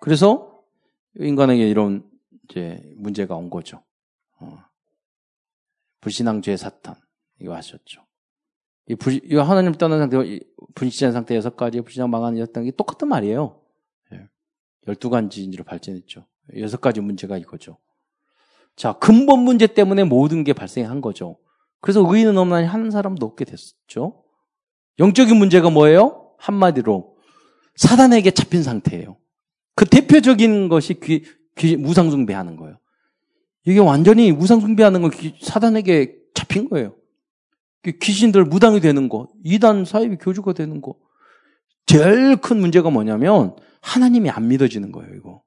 그래서 인간에게 이런 이제 문제가 온 거죠. 어. 불신앙죄 사탄 이거 하셨죠. 이 불, 이거 하나님 떠난 상태, 분신한 상태 여섯 가지 불신앙 망한이었던 게 똑같은 말이에요. 예. 열두 가지로 발전했죠. 여섯 가지 문제가 이거죠. 자, 근본 문제 때문에 모든 게 발생한 거죠. 그래서 의인은 없나니 한 사람도 없게 됐죠. 영적인 문제가 뭐예요? 한마디로 사단에게 잡힌 상태예요. 그 대표적인 것이 귀, 귀, 무상숭배하는 거예요. 이게 완전히 무상숭배하는 건 사단에게 잡힌 거예요. 귀신들 무당이 되는 거, 이단 사이비 교주가 되는 거. 제일 큰 문제가 뭐냐면 하나님이 안 믿어지는 거예요, 이거.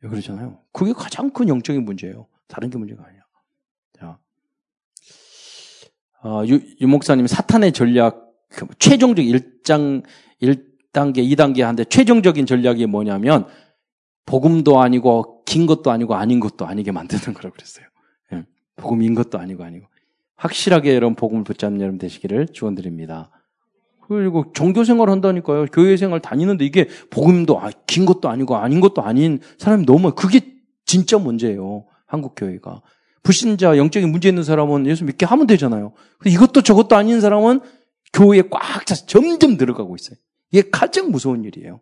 그러잖아요. 그게 가장 큰 영적인 문제예요. 다른 게 문제가 아니야. 자, 어, 유, 유 목사님 사탄의 전략 그 최종적 1장 1단계, 2단계 한데 최종적인 전략이 뭐냐면 복음도 아니고 긴 것도 아니고 아닌 것도 아니게 만드는 거라고 그랬어요. 예. 복음인 것도 아니고 아니고 확실하게 여러분 복음을 붙잡는 여러분 되시기를 축원드립니다. 그리고 종교 생활 한다니까요. 교회 생활 다니는데 이게 복음도 아, 긴 것도 아니고 아닌 것도 아닌 사람이 너무 그게 진짜 문제예요. 한국 교회가 불신자 영적인 문제 있는 사람은 예수 믿게 하면 되잖아요. 이것도 저것도 아닌 사람은 교회에 꽉 차서 점점 들어가고 있어요. 이게 가장 무서운 일이에요.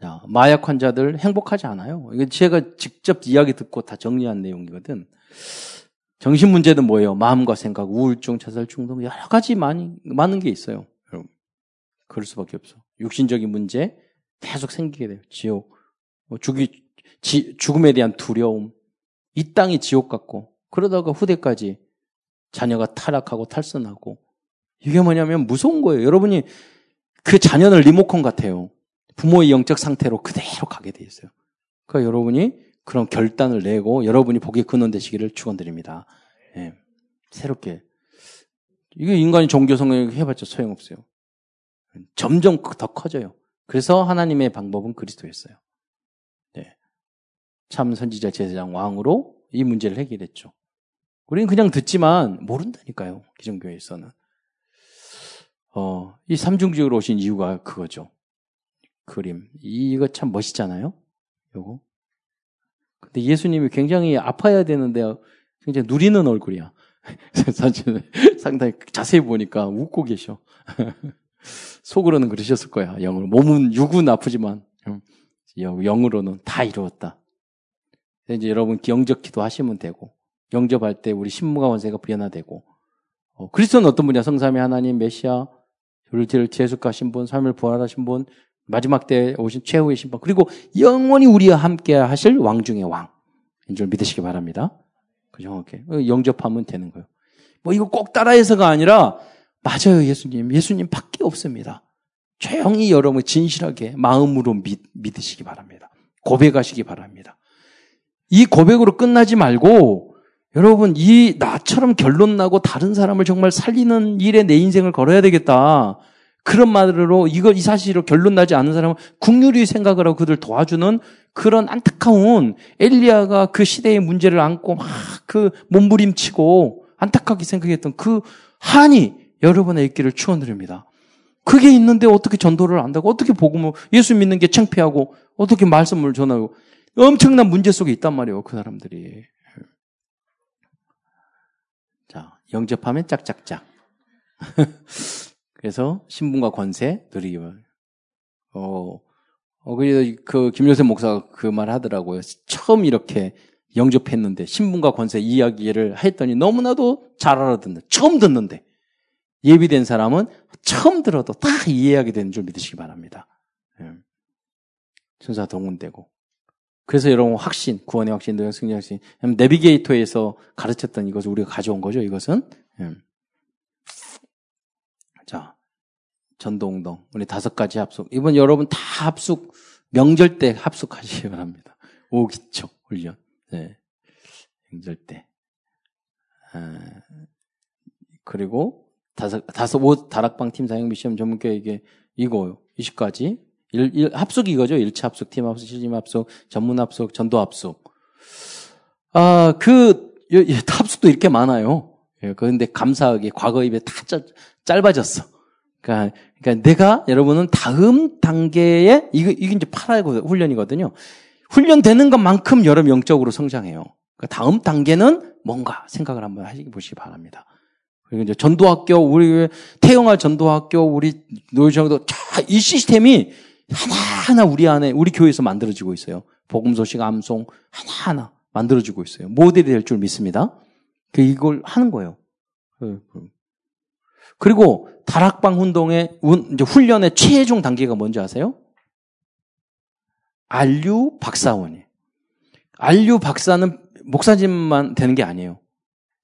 자, 마약 환자들 행복하지 않아요. 이게 제가 직접 이야기 듣고 다 정리한 내용이거든. 정신 문제는 뭐예요? 마음과 생각, 우울증, 자살 충동 여러 가지 많이 많은 게 있어요. 그럴 수밖에 없어. 육신적인 문제 계속 생기게 돼요. 지옥, 뭐 죽이 지, 죽음에 대한 두려움, 이 땅이 지옥 같고 그러다가 후대까지 자녀가 타락하고 탈선하고 이게 뭐냐면 무서운 거예요. 여러분이 그 자녀는 리모컨 같아요. 부모의 영적 상태로 그대로 가게 돼 있어요. 그러니까 여러분이 그런 결단을 내고 여러분이 복의 근원 되시기를 축원드립니다. 예. 새롭게 이게 인간이 종교 성경 해봤자 소용없어요. 점점 더 커져요. 그래서 하나님의 방법은 그리스도였어요. 네. 참 선지자 제사장 왕으로 이 문제를 해결했죠. 우리는 그냥 듣지만 모른다니까요. 기존교회에서는. 어, 이 삼중직으로 오신 이유가 그거죠. 그림. 이거 참 멋있잖아요? 요거. 근데 예수님이 굉장히 아파야 되는데 굉장히 누리는 얼굴이야. <laughs> 사실 상당히 자세히 보니까 웃고 계셔. <laughs> 속으로는 그러셨을 거야. 영으로. 몸은 육은 아프지만 영으로는 다 이루었다. 이제 여러분 영적 기도 하시면 되고 영접할 때 우리 신무가 원세가 부연화되고 어, 그리스도는 어떤 분이야? 성삼위 하나님 메시아 우리를 재숙하신 분, 삶을 부활하신 분, 마지막 때 오신 최후의 심판, 그리고 영원히 우리와 함께 하실 왕 중의 왕. 인 줄 믿으시기 바랍니다. 그 정확해. 영접하면 되는 거예요. 뭐 이거 꼭 따라해서가 아니라, 맞아요, 예수님. 예수님 밖에 없습니다. 조용히 여러분 진실하게 마음으로 믿, 믿으시기 바랍니다. 고백하시기 바랍니다. 이 고백으로 끝나지 말고, 여러분, 이 나처럼 결론 나고 다른 사람을 정말 살리는 일에 내 인생을 걸어야 되겠다. 그런 말으로 이거 이 사실로 결론 나지 않은 사람은 국률이 생각을 하고 그들 도와주는 그런 안타까운 엘리야가 그 시대의 문제를 안고 막 그 몸부림치고 안타깝게 생각했던 그 한이 여러분의 있기를 축원드립니다. 그게 있는데 어떻게 전도를 안다고 어떻게 복음을 예수 믿는 게 창피하고 어떻게 말씀을 전하고 엄청난 문제 속에 있단 말이에요 그 사람들이. 자 영접하면 짝짝짝. <laughs> 그래서 신분과 권세 바랍니다. 어, 어, 그래서 그 김효세 목사가 그 말 하더라고요. 처음 이렇게 영접했는데 신분과 권세 이야기를 했더니 너무나도 잘 알아듣는다. 처음 듣는데 예비된 사람은 처음 들어도 다 이해하게 되는 줄 믿으시기 바랍니다. 예. 천사 동원되고 그래서 여러분 확신, 구원의 확신, 노영 승리 확신, 내비게이터에서 가르쳤던 이것을 우리가 가져온 거죠. 이것은 예. 자, 전동동. 우리 다섯 가지 합숙. 이번 여러분 다 합숙, 명절 때 합숙하시기 바랍니다. 오기초. 훈련. 네. 행절 때. 아, 그리고 다섯, 다섯, 오, 다락방 팀 사용 미션 전문교에게 이거, 20가지. 일, 일, 합숙 이거죠. 1차 합숙, 팀 합숙, 시즌 합숙, 전문 합숙, 전도 합숙. 아, 그, <laughs> 합숙도 이렇게 많아요. 예, 그런데 감사하게 과거 입에 다 짧, 짧아졌어. 그러니까, 그러니까 내가 여러분은 다음 단계에 이거 이게 이제 팔아야 훈련이거든요. 훈련되는 것만큼 여러분 영적으로 성장해요. 그러니까 다음 단계는 뭔가 생각을 한번 하시기 보시기 바랍니다. 그리고 이제 전도학교 우리 태영아 전도학교 우리 노유정도 이 시스템이 하나하나 우리 안에 우리 교회에서 만들어지고 있어요. 복음 소식 암송 하나하나 만들어지고 있어요. 모델이 될 줄 믿습니다. 그 이걸 하는 거예요. 그, 그. 그리고 다락방 운동의 훈련의 최종 단계가 뭔지 아세요? 안류 박사원이에요. 안류 박사는 목사님만 되는 게 아니에요.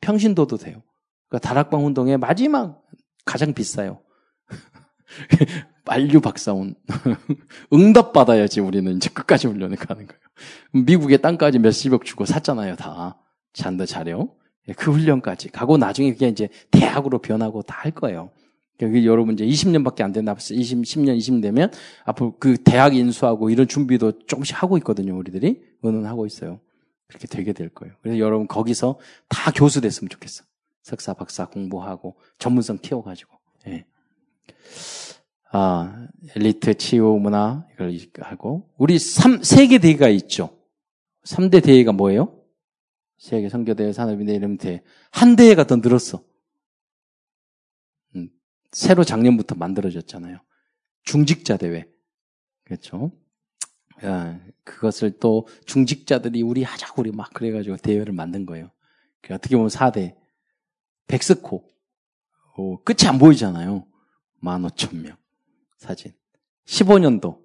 평신도도 돼요. 그러니까 다락방 운동의 마지막 가장 비싸요. <laughs> 안류 박사원. <laughs> 응답 받아야지 우리는 이제 끝까지 훈련을 가는 거예요. 미국의 땅까지 몇십억 주고 샀잖아요, 다. 잔더 자료. 예, 그 훈련까지 가고 나중에 그게 이제 대학으로 변하고 다 할 거예요. 여기 여러분 이제 20년밖에 안 된다. 20, 10년, 20년 되면 앞으로 그 대학 인수하고 이런 준비도 조금씩 하고 있거든요. 우리들이 의논하고 있어요. 그렇게 되게 될 거예요. 그래서 여러분 거기서 다 교수 됐으면 좋겠어. 석사, 박사 공부하고 전문성 키워가지고. 예. 아, 엘리트 치유 문화 이걸 하고 우리 3 세계 대회가 있죠. 3대 대회가 뭐예요? 세계 선교대회 산업인대 이름 대회. 한 대회가 더 늘었어. 음, 새로 작년부터 만들어졌잖아요. 중직자 대회. 그렇죠? 야, 그것을 또 중직자들이 우리 하자고 우리 막 그래가지고 대회를 만든 거예요. 어떻게 보면 4대. 백스코. 오, 끝이 안 보이잖아요. 15,000명. 사진. 15년도.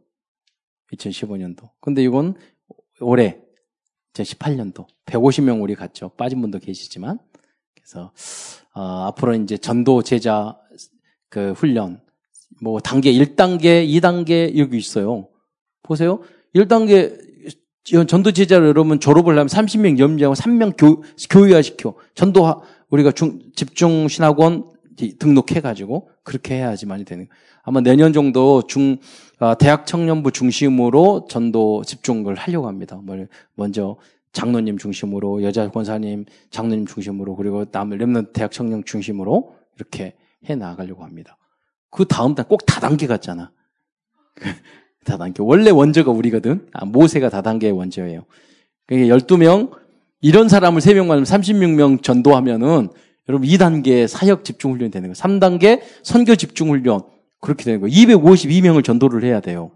2015년도. 근데 이건 올해 2018년도 150명 우리 갔죠. 빠진 분도 계시지만 그래서 어, 앞으로 이제 전도 제자 그 훈련 뭐 단계 1단계, 2단계 여기 있어요. 보세요. 1단계 전도 제자를 여러분 졸업을 하면 30명 염려하고 3명 교, 교육화시켜. 전도 우리가 중, 집중 신학원 등록해 가지고 그렇게 해야지만이 되는. 아마 내년 정도 중 어, 대학 청년부 중심으로 전도 집중을 하려고 합니다. 먼저 장로님 중심으로 여자 권사님, 장로님 중심으로 그리고 남을 렘넌 대학 청년 중심으로 이렇게 해 나가려고 합니다. 그 다음 달꼭 다단계 같잖아. <laughs> 다단계. 원래 원저가 우리거든. 아, 모세가 다단계의 원저예요. 그러니까 12명, 이런 사람을 3명만 36명 전도하면은 여러분 2단계 사역 집중 훈련이 되는 거예요. 3단계 선교 집중 훈련. 그렇게 되는 거예요. 252명을 전도를 해야 돼요.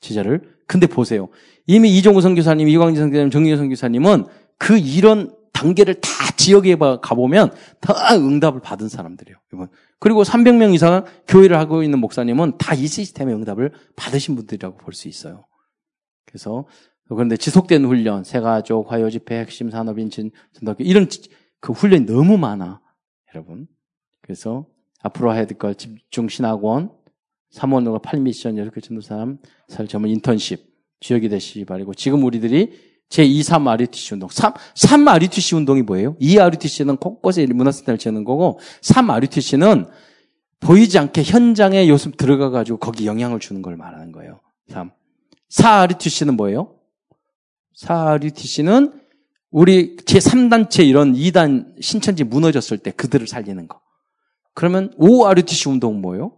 제자를. 근데 보세요. 이미 이종구 선교사님, 이광진 선교사님, 정리현 선교사님은 그 이런 단계를 다 지역에 가보면 다 응답을 받은 사람들이에요. 이번. 그리고 300명 이상 교회를 하고 있는 목사님은 다 이 시스템의 응답을 받으신 분들이라고 볼 수 있어요. 그래서 그런데 지속된 훈련, 세가족, 화요집회, 핵심 산업인 진, 전도교 이런 그 훈련이 너무 많아, 여러분. 그래서 앞으로 해야 될 걸 집중 신학원, 3원으로 8미션, 10개 전도 사람, 살 전문 인턴십, 지역이 되시기 바라고. 지금 우리들이 제2, 3 RUTC 운동. 3, 3 RUTC 운동이 뭐예요? 2 RUTC는 곳곳에 문화센터를 지는 거고, 3 RUTC는 보이지 않게 현장에 요즘 들어가가지고 거기 영향을 주는 걸 말하는 거예요. 3. 4 RUTC는 뭐예요? 4 RUTC는 우리 제3단체 이런 2단 신천지 무너졌을 때 그들을 살리는 거. 그러면 5 RUTC 운동은 뭐예요?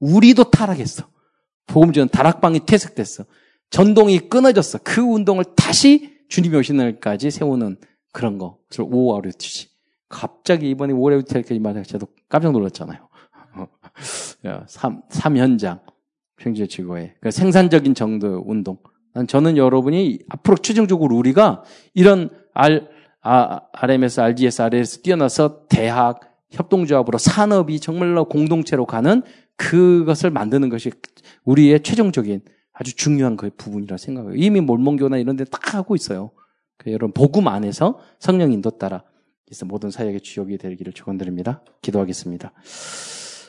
우리도 타락했어. 복음 전 다락방이 퇴색됐어. 전동이 끊어졌어. 그 운동을 다시 주님이 오신 날까지 세우는 그런 거. 그래서 5RUTC. 갑자기 이번에 5RUTC까지 말해 저도 깜짝 놀랐잖아요. <laughs> 3, 3현장. 평지의 지구에. 그 생산적인 정도 운동. 저는 여러분이 앞으로 최종적으로 우리가 이런 R, 아, RMS, RGS, RS 뛰어나서 대학, 협동조합으로 산업이 정말로 공동체로 가는 그것을 만드는 것이 우리의 최종적인 아주 중요한 그 부분이라 생각해요. 이미 몰몬교나 이런 데 딱 하고 있어요. 그 여러분, 복음 안에서 성령 인도 따라 그래서 모든 사역의 주역이 되기를 축원드립니다. 기도하겠습니다.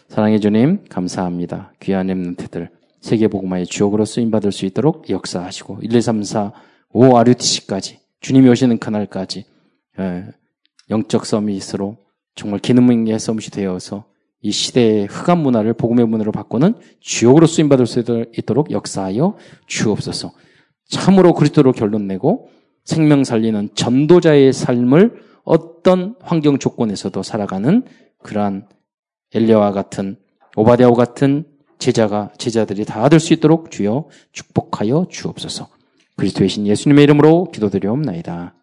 사랑해 주님, 감사합니다. 귀한 렘넌트들 세계 복음화의 주역으로 쓰임 받을 수 있도록 역사하시고 1, 2, 3, 4, 5 RUTC까지 주님이 오시는 그날까지 예, 영적 서밋으로 정말 기능 있게 서밋이 되어서 이 시대의 흑암 문화를 복음의 문화로 바꾸는 주역으로 쓰임받을 수 있도록 역사하여 주옵소서. 참으로 그리스도로 결론 내고 생명 살리는 전도자의 삶을 어떤 환경 조건에서도 살아가는 그러한 엘리야와 같은 오바디아와 같은 제자가 제자들이 다될수 있도록 주여 축복하여 주옵소서. 그리스도의 신 예수님의 이름으로 기도드리옵나이다.